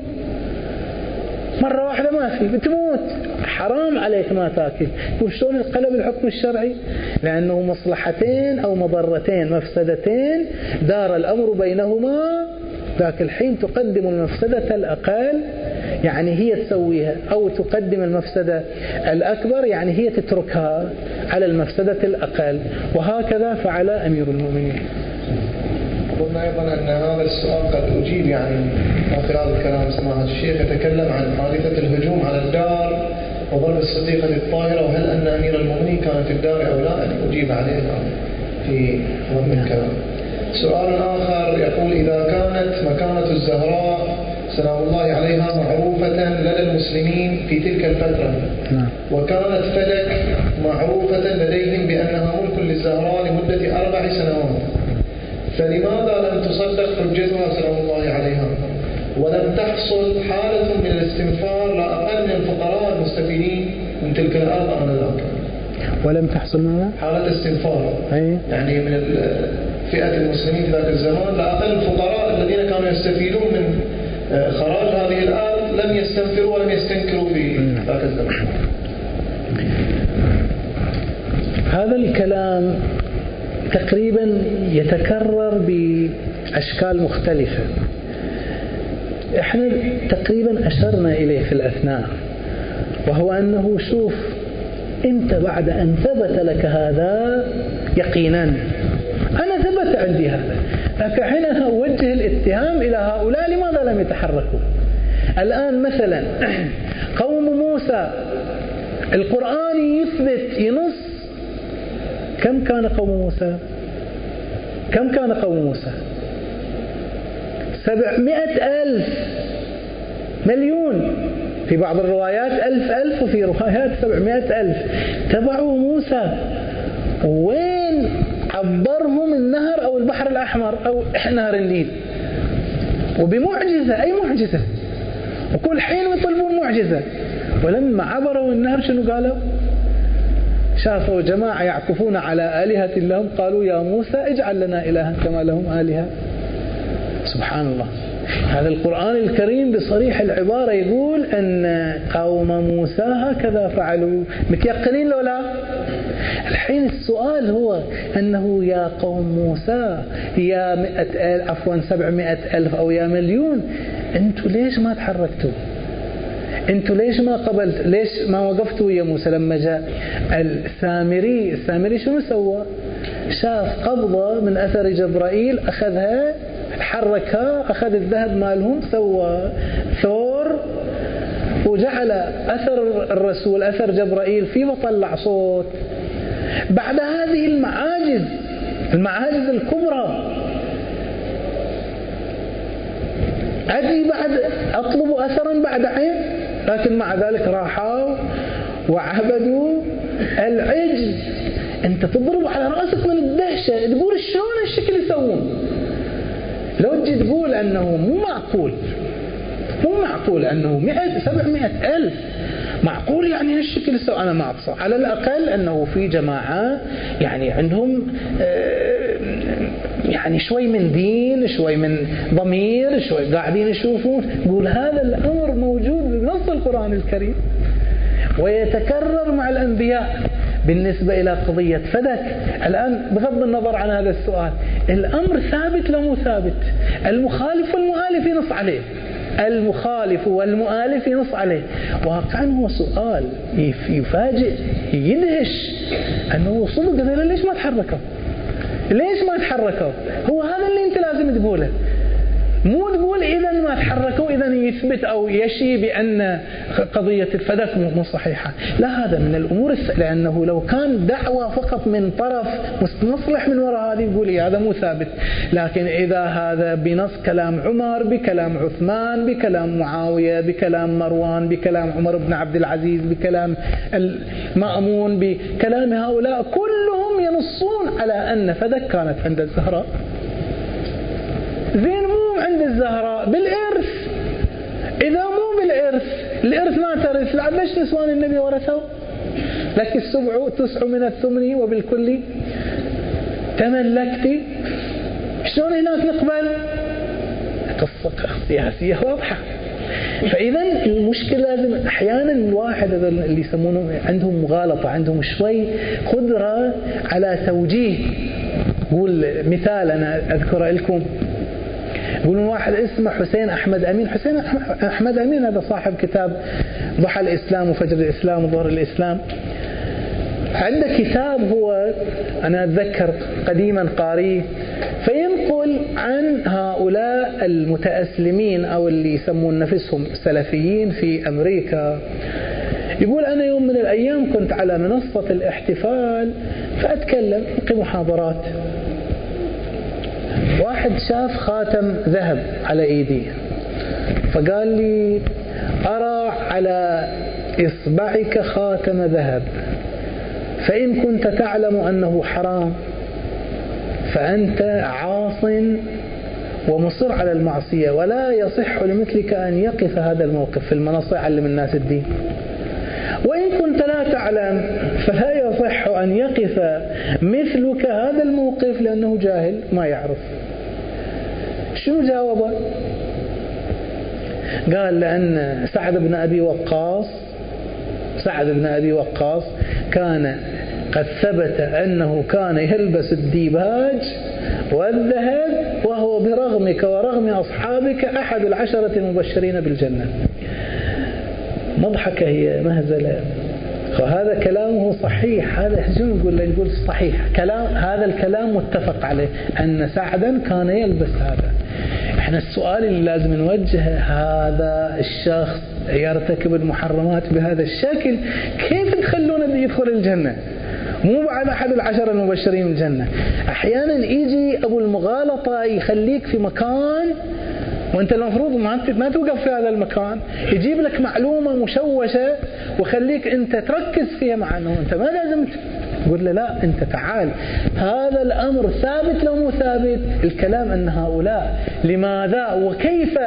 Speaker 1: مرة واحدة ما في بتموت حرام عليك ما تأكل. وشلون انقلب الحكم الشرعي؟ لأنه مصلحتين أو مضرتين مفسدتين. دار الأمر بينهما. ذاك الحين تقدم المفسدة الأقل يعني هي تسويها أو تقدم المفسدة الأكبر يعني هي تتركها على المفسدة الأقل. وهكذا فعل أمير المؤمنين.
Speaker 2: قلنا أيضا أن هذا السؤال قد أجيب يعني من خلال كلام سماحة الشيخ يتكلم عن حادثة الهجوم على الدار وضرب الصديقة الطاهرة وهل أن أمير المؤمنين كان في الدار أو لا؟ أن أجيب عليه في ضمن الكلام. سؤال آخر يقول إذا كانت مكانة الزهراء سلام الله عليها معروفة لدى المسلمين في تلك الفترة
Speaker 1: نعم.
Speaker 2: وكانت فلك معروفة لديهم بأنها ملك للزهراء لمدة أربع سنوات. فلماذا لم تصدق حجتها سلام الله عليها؟ ولم تحصل حالة من الاستنفار لا أقل من الفقراء المستفيدين من تلك الأرض آنذاك
Speaker 1: ولم تحصل ماذا؟
Speaker 2: حالة استنفار
Speaker 1: أي.
Speaker 2: يعني من فئة المسلمين في ذاك الزمان لا أقل الفقراء الذين كانوا يستفيدون من آه، خراج هذه الأرض لم يستنفروا ولم يستنكروا في ذاك الزمان.
Speaker 1: هذا الكلام تقريبا يتكرر بأشكال مختلفة. إحنا تقريبا أشرنا إليه في الأثناء وهو أنه شوف أنت بعد أن ثبت لك هذا يقينا. أنا ثبت عندي هذا لكن حين أوجه الاتهام إلى هؤلاء لماذا لم يتحركوا؟ الآن مثلا قوم موسى القرآن يثبت ينص كم كان قوم موسى؟ كم كان قوم موسى؟ سبعمائة ألف مليون. في بعض الروايات ألف ألف وفي روايات سبعمائة ألف. تبعوا موسى. وين عبرهم النهر أو البحر الأحمر أو نهر النيل؟ وبمعجزة أي معجزة؟ وكل حين يطلبون معجزة. ولما عبروا النهر شنو قالوا؟ شافوا جماعة يعكفون على آلهة لهم قالوا يا موسى اجعل لنا إلها كما لهم آلهة. سبحان الله هذا القرآن الكريم بصريح العبارة يقول أن قوم موسى هكذا فعلوا. متيقنين لو لا؟ الحين السؤال هو أنه يا قوم موسى يا مئة ألف عفوا سبعمائة ألف أو يا مليون أنتوا ليش ما تحركتوا؟ أنتوا ليش ما قبلت؟ ليش ما وقفتوا ويا موسى لما جاء؟ السامري السامري شنو سوى؟ شاف قبضة من أثر جبرائيل أخذها حركها أخذ الذهب مالهم سوى ثور وجعل أثر الرسول أثر جبرائيل فيه وطلع صوت. بعد هذه المعاجز المعاجز الكبرى أجي بعد أطلب أثرا بعد عين؟ لكن مع ذلك راحوا وعبدوا العجل أنت تضرب على رأسك من الدهشة. تقول شلون هالشكل يسوون؟ لو تجي تقول أنه مو معقول مو معقول أنه 100 700 ألف معقول يعني هالشكل سوى أنا ما أتصور على الأقل أنه في جماعة يعني عندهم آه، يعني شوي من دين شوي من ضمير شوي قاعدين يشوفون يقول هذا الأمر موجود بنص القرآن الكريم. ويتكرر مع الأنبياء. بالنسبة إلى قضية فدك الآن بغض النظر عن هذا السؤال الأمر ثابت لو ثابت؟ المخالف والمؤالف ينص عليه. المخالف والمؤالف ينص عليه. واقعا هو سؤال يفاجئ يدهش. أنه صدق ليش ما تحركوا ليش ما تحركوا هو هذا اللي أنت لازم تقوله. مو تقول إذا ما تحركوا إذا يثبت أو يشي بأن قضية الفدك مو صحيحة لا هذا من الأمور. لأنه لو كان دعوة فقط من طرف مصلح من وراء هذه يقول إيه هذا مو ثابت لكن إذا هذا بنص كلام عمر بكلام عثمان بكلام معاوية بكلام مروان بكلام عمر بن عبد العزيز بكلام المأمون بكلام هؤلاء كلهم ينصون على أن فدك كانت عند الزهراء زين عند الزهراء بالإرث. إذا مو بالإرث الإرث ما ترث. لا ليش نسوان النبي ورثوا لك السبع تسع من الثمن وبالكل. تملكت. شلون هناك نقبل؟ قصة سياسية واضحة. فإذا المشكلة لازم أحيانا الواحد اللي يسمونه عندهم مغالطة عندهم شوي قدرة على توجيه. قول مثال أنا أذكره لكم. يقولون واحد اسمه حسين أحمد أمين. حسين أحمد أمين هذا صاحب كتاب ضحى الإسلام وفجر الإسلام وظهر الإسلام. عنده كتاب هو أنا أتذكر قديما قاريه فينقل عن هؤلاء المتأسلمين أو اللي يسمون نفسهم سلفيين في أمريكا. يقول أنا يوم من الأيام كنت على منصة الاحتفال فأتكلم في محاضرات. واحد شاف خاتم ذهب على إيدي. فقال لي أرى على إصبعك خاتم ذهب. فإن كنت تعلم أنه حرام فأنت عاص ومصر على المعصية. ولا يصح لمثلك أن يقف هذا الموقف في المنصة يعلم الناس الدين. وإن كنت لا تعلم فلا يصح أن يقف مثلك هذا الموقف لأنه جاهل ما يعرف. شو جاوبه؟ قال لأن سعد بن أبي وقاص سعد بن أبي وقاص كان قد ثبت أنه كان يلبس الديباج والذهب وهو برغمك ورغم أصحابك أحد العشرة المبشرين بالجنة. مضحكة هي مهزلة. وهذا كلامه صحيح. هذا شو نقول نقول صحيح. كلام هذا الكلام متفق عليه أن سعدا كان يلبس هذا. إحنا السؤال اللي لازم نوجهه هذا الشخص يرتكب المحرمات بهذا الشكل كيف تخلونه يدخل الجنة؟ مو بعد أحد العشر المبشرين بالجنة. أحيانا يجي أبو المغالطة يخليك في مكان وأنت المفروض ما ما توقف في هذا المكان يجيب لك معلومة مشوشة وخليك أنت تركز فيها مع انه انت ما لازم يقول له لا؟ أنت تعال. هذا الأمر ثابت لو مو ثابت؟ الكلام أن هؤلاء لماذا وكيف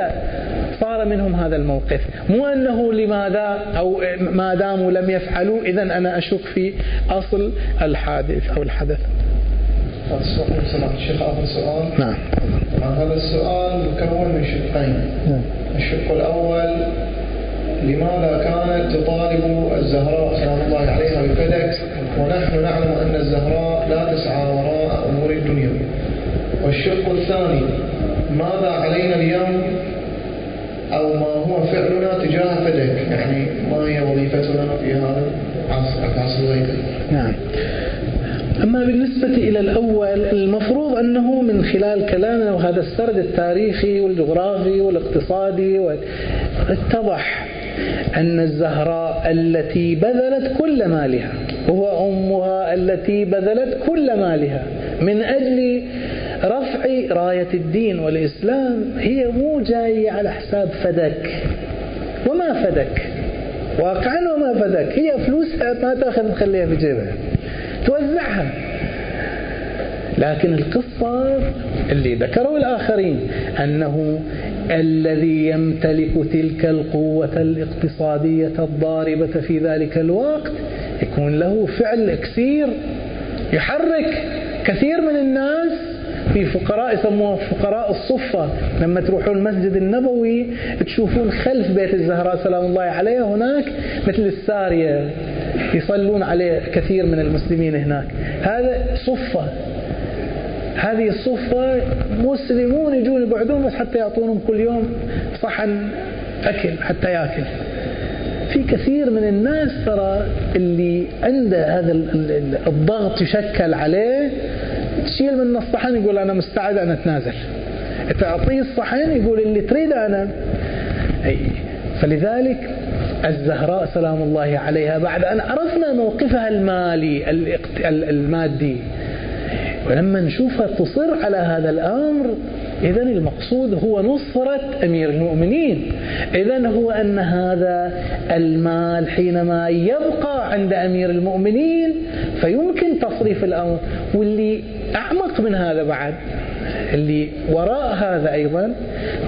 Speaker 1: صار منهم هذا الموقف؟ مو أنه لماذا أو ما داموا لم يفعلوا إذا أنا أشك في أصل الحادث أو الحدث.
Speaker 2: الشيخ آخر سؤال
Speaker 1: نعم.
Speaker 2: هذا السؤال مكون من شقين.
Speaker 1: نعم.
Speaker 2: الشق الأول لماذا كانت تطالب الزهراء سلام الله عليها بفدك ونحن نعلم أن الزهراء لا تسعى وراء أمور الدنيا. والشق الثاني ماذا علينا اليوم؟ أو ما هو فعلنا تجاه فدك يعني ما هي وظيفتنا في هذا العصر
Speaker 1: نعم. أما بالنسبة إلى الأول المفروض أنه من خلال كلامنا وهذا السرد التاريخي والجغرافي والاقتصادي اتضح أن الزهراء التي بذلت كل مالها وأمها التي بذلت كل مالها من أجل رفع راية الدين والإسلام. هي مو جاية على حساب فدك وما فدك واقعا وما فدك هي فلوسها ما تأخذ تخليها في جيبها. توزعها. لكن القصة اللي ذكروا الآخرين أنه الذي يمتلك تلك القوة الاقتصادية الضاربة في ذلك الوقت يكون له فعل كثير يحرك كثير من الناس. في فقراء يسموها فقراء الصفة لما تروحون المسجد النبوي تشوفون خلف بيت الزهراء سلام الله عليها هناك مثل السارية يصلون عليه كثير من المسلمين هناك. هذا صفة هذه الصفة مسلمون يجون يقعدون بس حتى يعطونهم كل يوم صحن أكل حتى يأكل. في كثير من الناس ترى اللي عنده هذا الضغط يشكل عليه تشيل منه الصحن يقول أنا مستعد أن أتنازل. تعطيه الصحن يقول اللي تريد أنا. أي. فلذلك الزهراء سلام الله عليها بعد أن عرفنا موقفها المالي المادي. ولما نشوفها تصر على هذا الأمر إذا المقصود هو نصرة أمير المؤمنين. إذا هو أن هذا المال حينما يبقى عند أمير المؤمنين فيمكن تصريف الأمر. واللي أعمق من هذا بعد اللي وراء هذا أيضا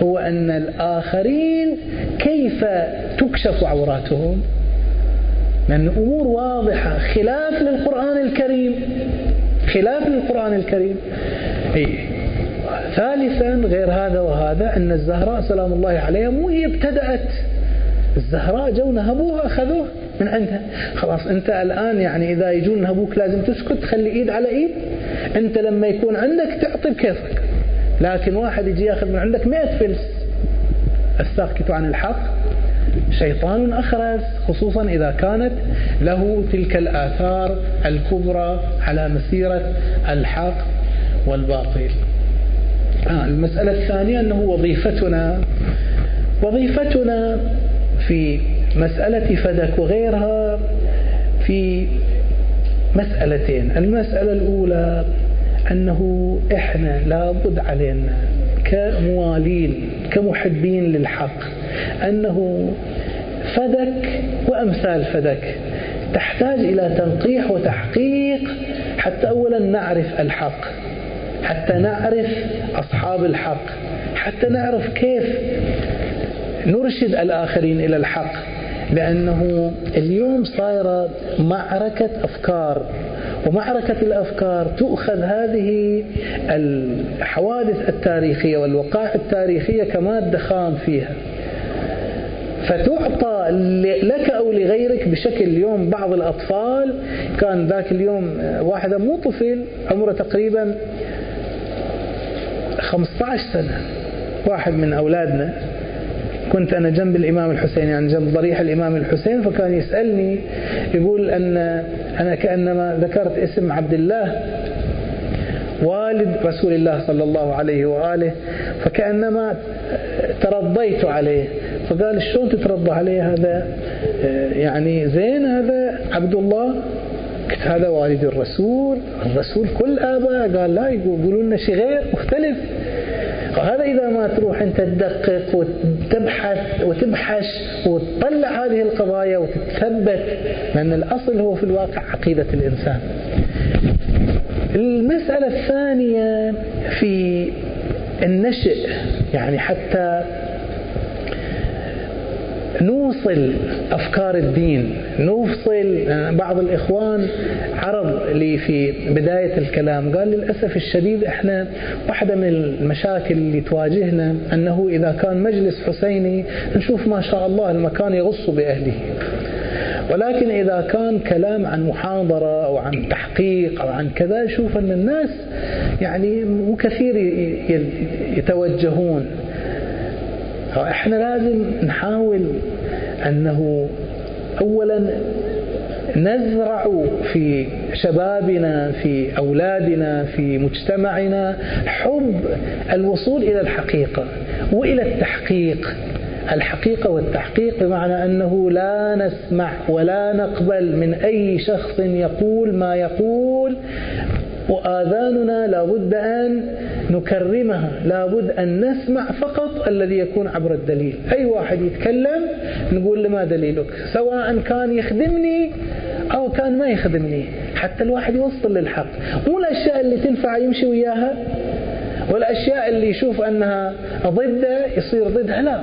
Speaker 1: هو أن الآخرين كيف تكشف عوراتهم؟ لأن الأمور واضحة. خلاف للقرآن الكريم خلاف للقرآن الكريم. أي ثالثا غير هذا وهذا أن الزهراء سلام الله عليها مو هي ابتدأت الزهراء جو نهبوها أخذوها من عندها. خلاص أنت الآن يعني إذا يجون نهبوك لازم تسكت تخلي إيد على إيد. أنت لما يكون عندك تعطي بكيفك. لكن واحد يجي يأخذ من عندك مئة فلس. الساكت عن الحق. شيطان أخرس خصوصا إذا كانت له تلك الآثار الكبرى على مسيرة الحق والباطل. آه المسألة الثانية أنه وظيفتنا وظيفتنا في مسألة فدك وغيرها في مسألتين. المسألة الأولى أنه إحنا لابد علينا كموالين كمحبين للحق أنه فدك وأمثال فدك تحتاج إلى تنقيح وتحقيق حتى أولا نعرف الحق. حتى نعرف أصحاب الحق حتى نعرف كيف نرشد الآخرين إلى الحق. لأنه اليوم صايرة معركة أفكار ومعركة الأفكار تؤخذ هذه الحوادث التاريخية والوقائع التاريخية كمادة خام فيها. فتعطى لك أو لغيرك بشكل اليوم بعض الأطفال. كان ذاك اليوم واحدة مو طفل عمره تقريبا 15 سنة. واحد من أولادنا كنت أنا جنب الإمام الحسين يعني جنب ضريح الإمام الحسين فكان يسألني يقول أن أنا كأنما ذكرت اسم عبد الله والد رسول الله صلى الله عليه وآله فكأنما ترضيت عليه. فقال شلون تترضى عليه هذا؟ يعني زين هذا عبد الله قلت هذا والد الرسول. الرسول كل آباء قال لا يقولون لنا شيء غير مختلف. وهذا إذا ما تروح أنت تدقق وتبحث وتبحث وتطلع هذه القضايا وتتثبت لأن الأصل هو في الواقع عقيدة الإنسان. المسألة الثانية في النشئ يعني حتى نوصل أفكار الدين نوصل بعض الإخوان عرض لي في بداية الكلام قال للأسف الشديد إحنا واحدة من المشاكل اللي تواجهنا أنه إذا كان مجلس حسيني نشوف ما شاء الله المكان يغص بأهله. ولكن إذا كان كلام عن محاضرة أو عن تحقيق أو عن كذا شوف أن الناس يعني مو كثير يتوجهون. إحنا لازم نحاول أنه أولا نزرع في شبابنا في أولادنا في مجتمعنا حب الوصول إلى الحقيقة وإلى التحقيق. الحقيقة والتحقيق بمعنى أنه لا نسمع ولا نقبل من أي شخص يقول ما يقول وآذاننا لابد أن نكرمها لابد أن نسمع فقط الذي يكون عبر الدليل. أي واحد يتكلم نقول له ما دليلك؟ سواء كان يخدمني أو كان ما يخدمني حتى الواحد يوصل للحق. مو الأشياء اللي تنفع يمشي وياها. والأشياء اللي يشوف أنها ضده يصير ضدها لا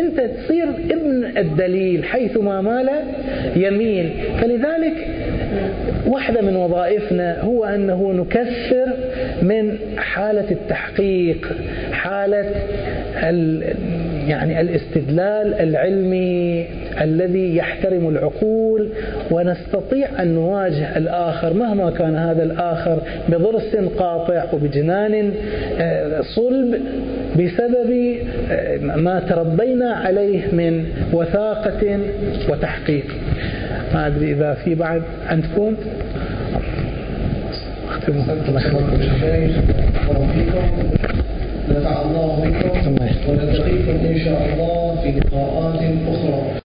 Speaker 1: أنت تصير ابن الدليل حيثما مال يمين. فلذلك واحدة من وظائفنا هو أنه نكثر من حالة التحقيق حالة يعني الاستدلال العلمي الذي يحترم العقول ونستطيع أن نواجه الآخر مهما كان هذا الآخر بضرس قاطع وبجنان آه، صلب بسبب آه، ما تربينا عليه من وثاقة وتحقيق. ما أدري إذا في بعد عندكم
Speaker 2: نفع الله بكم ونلتقيكم إن شاء الله في لقاءات أخرى.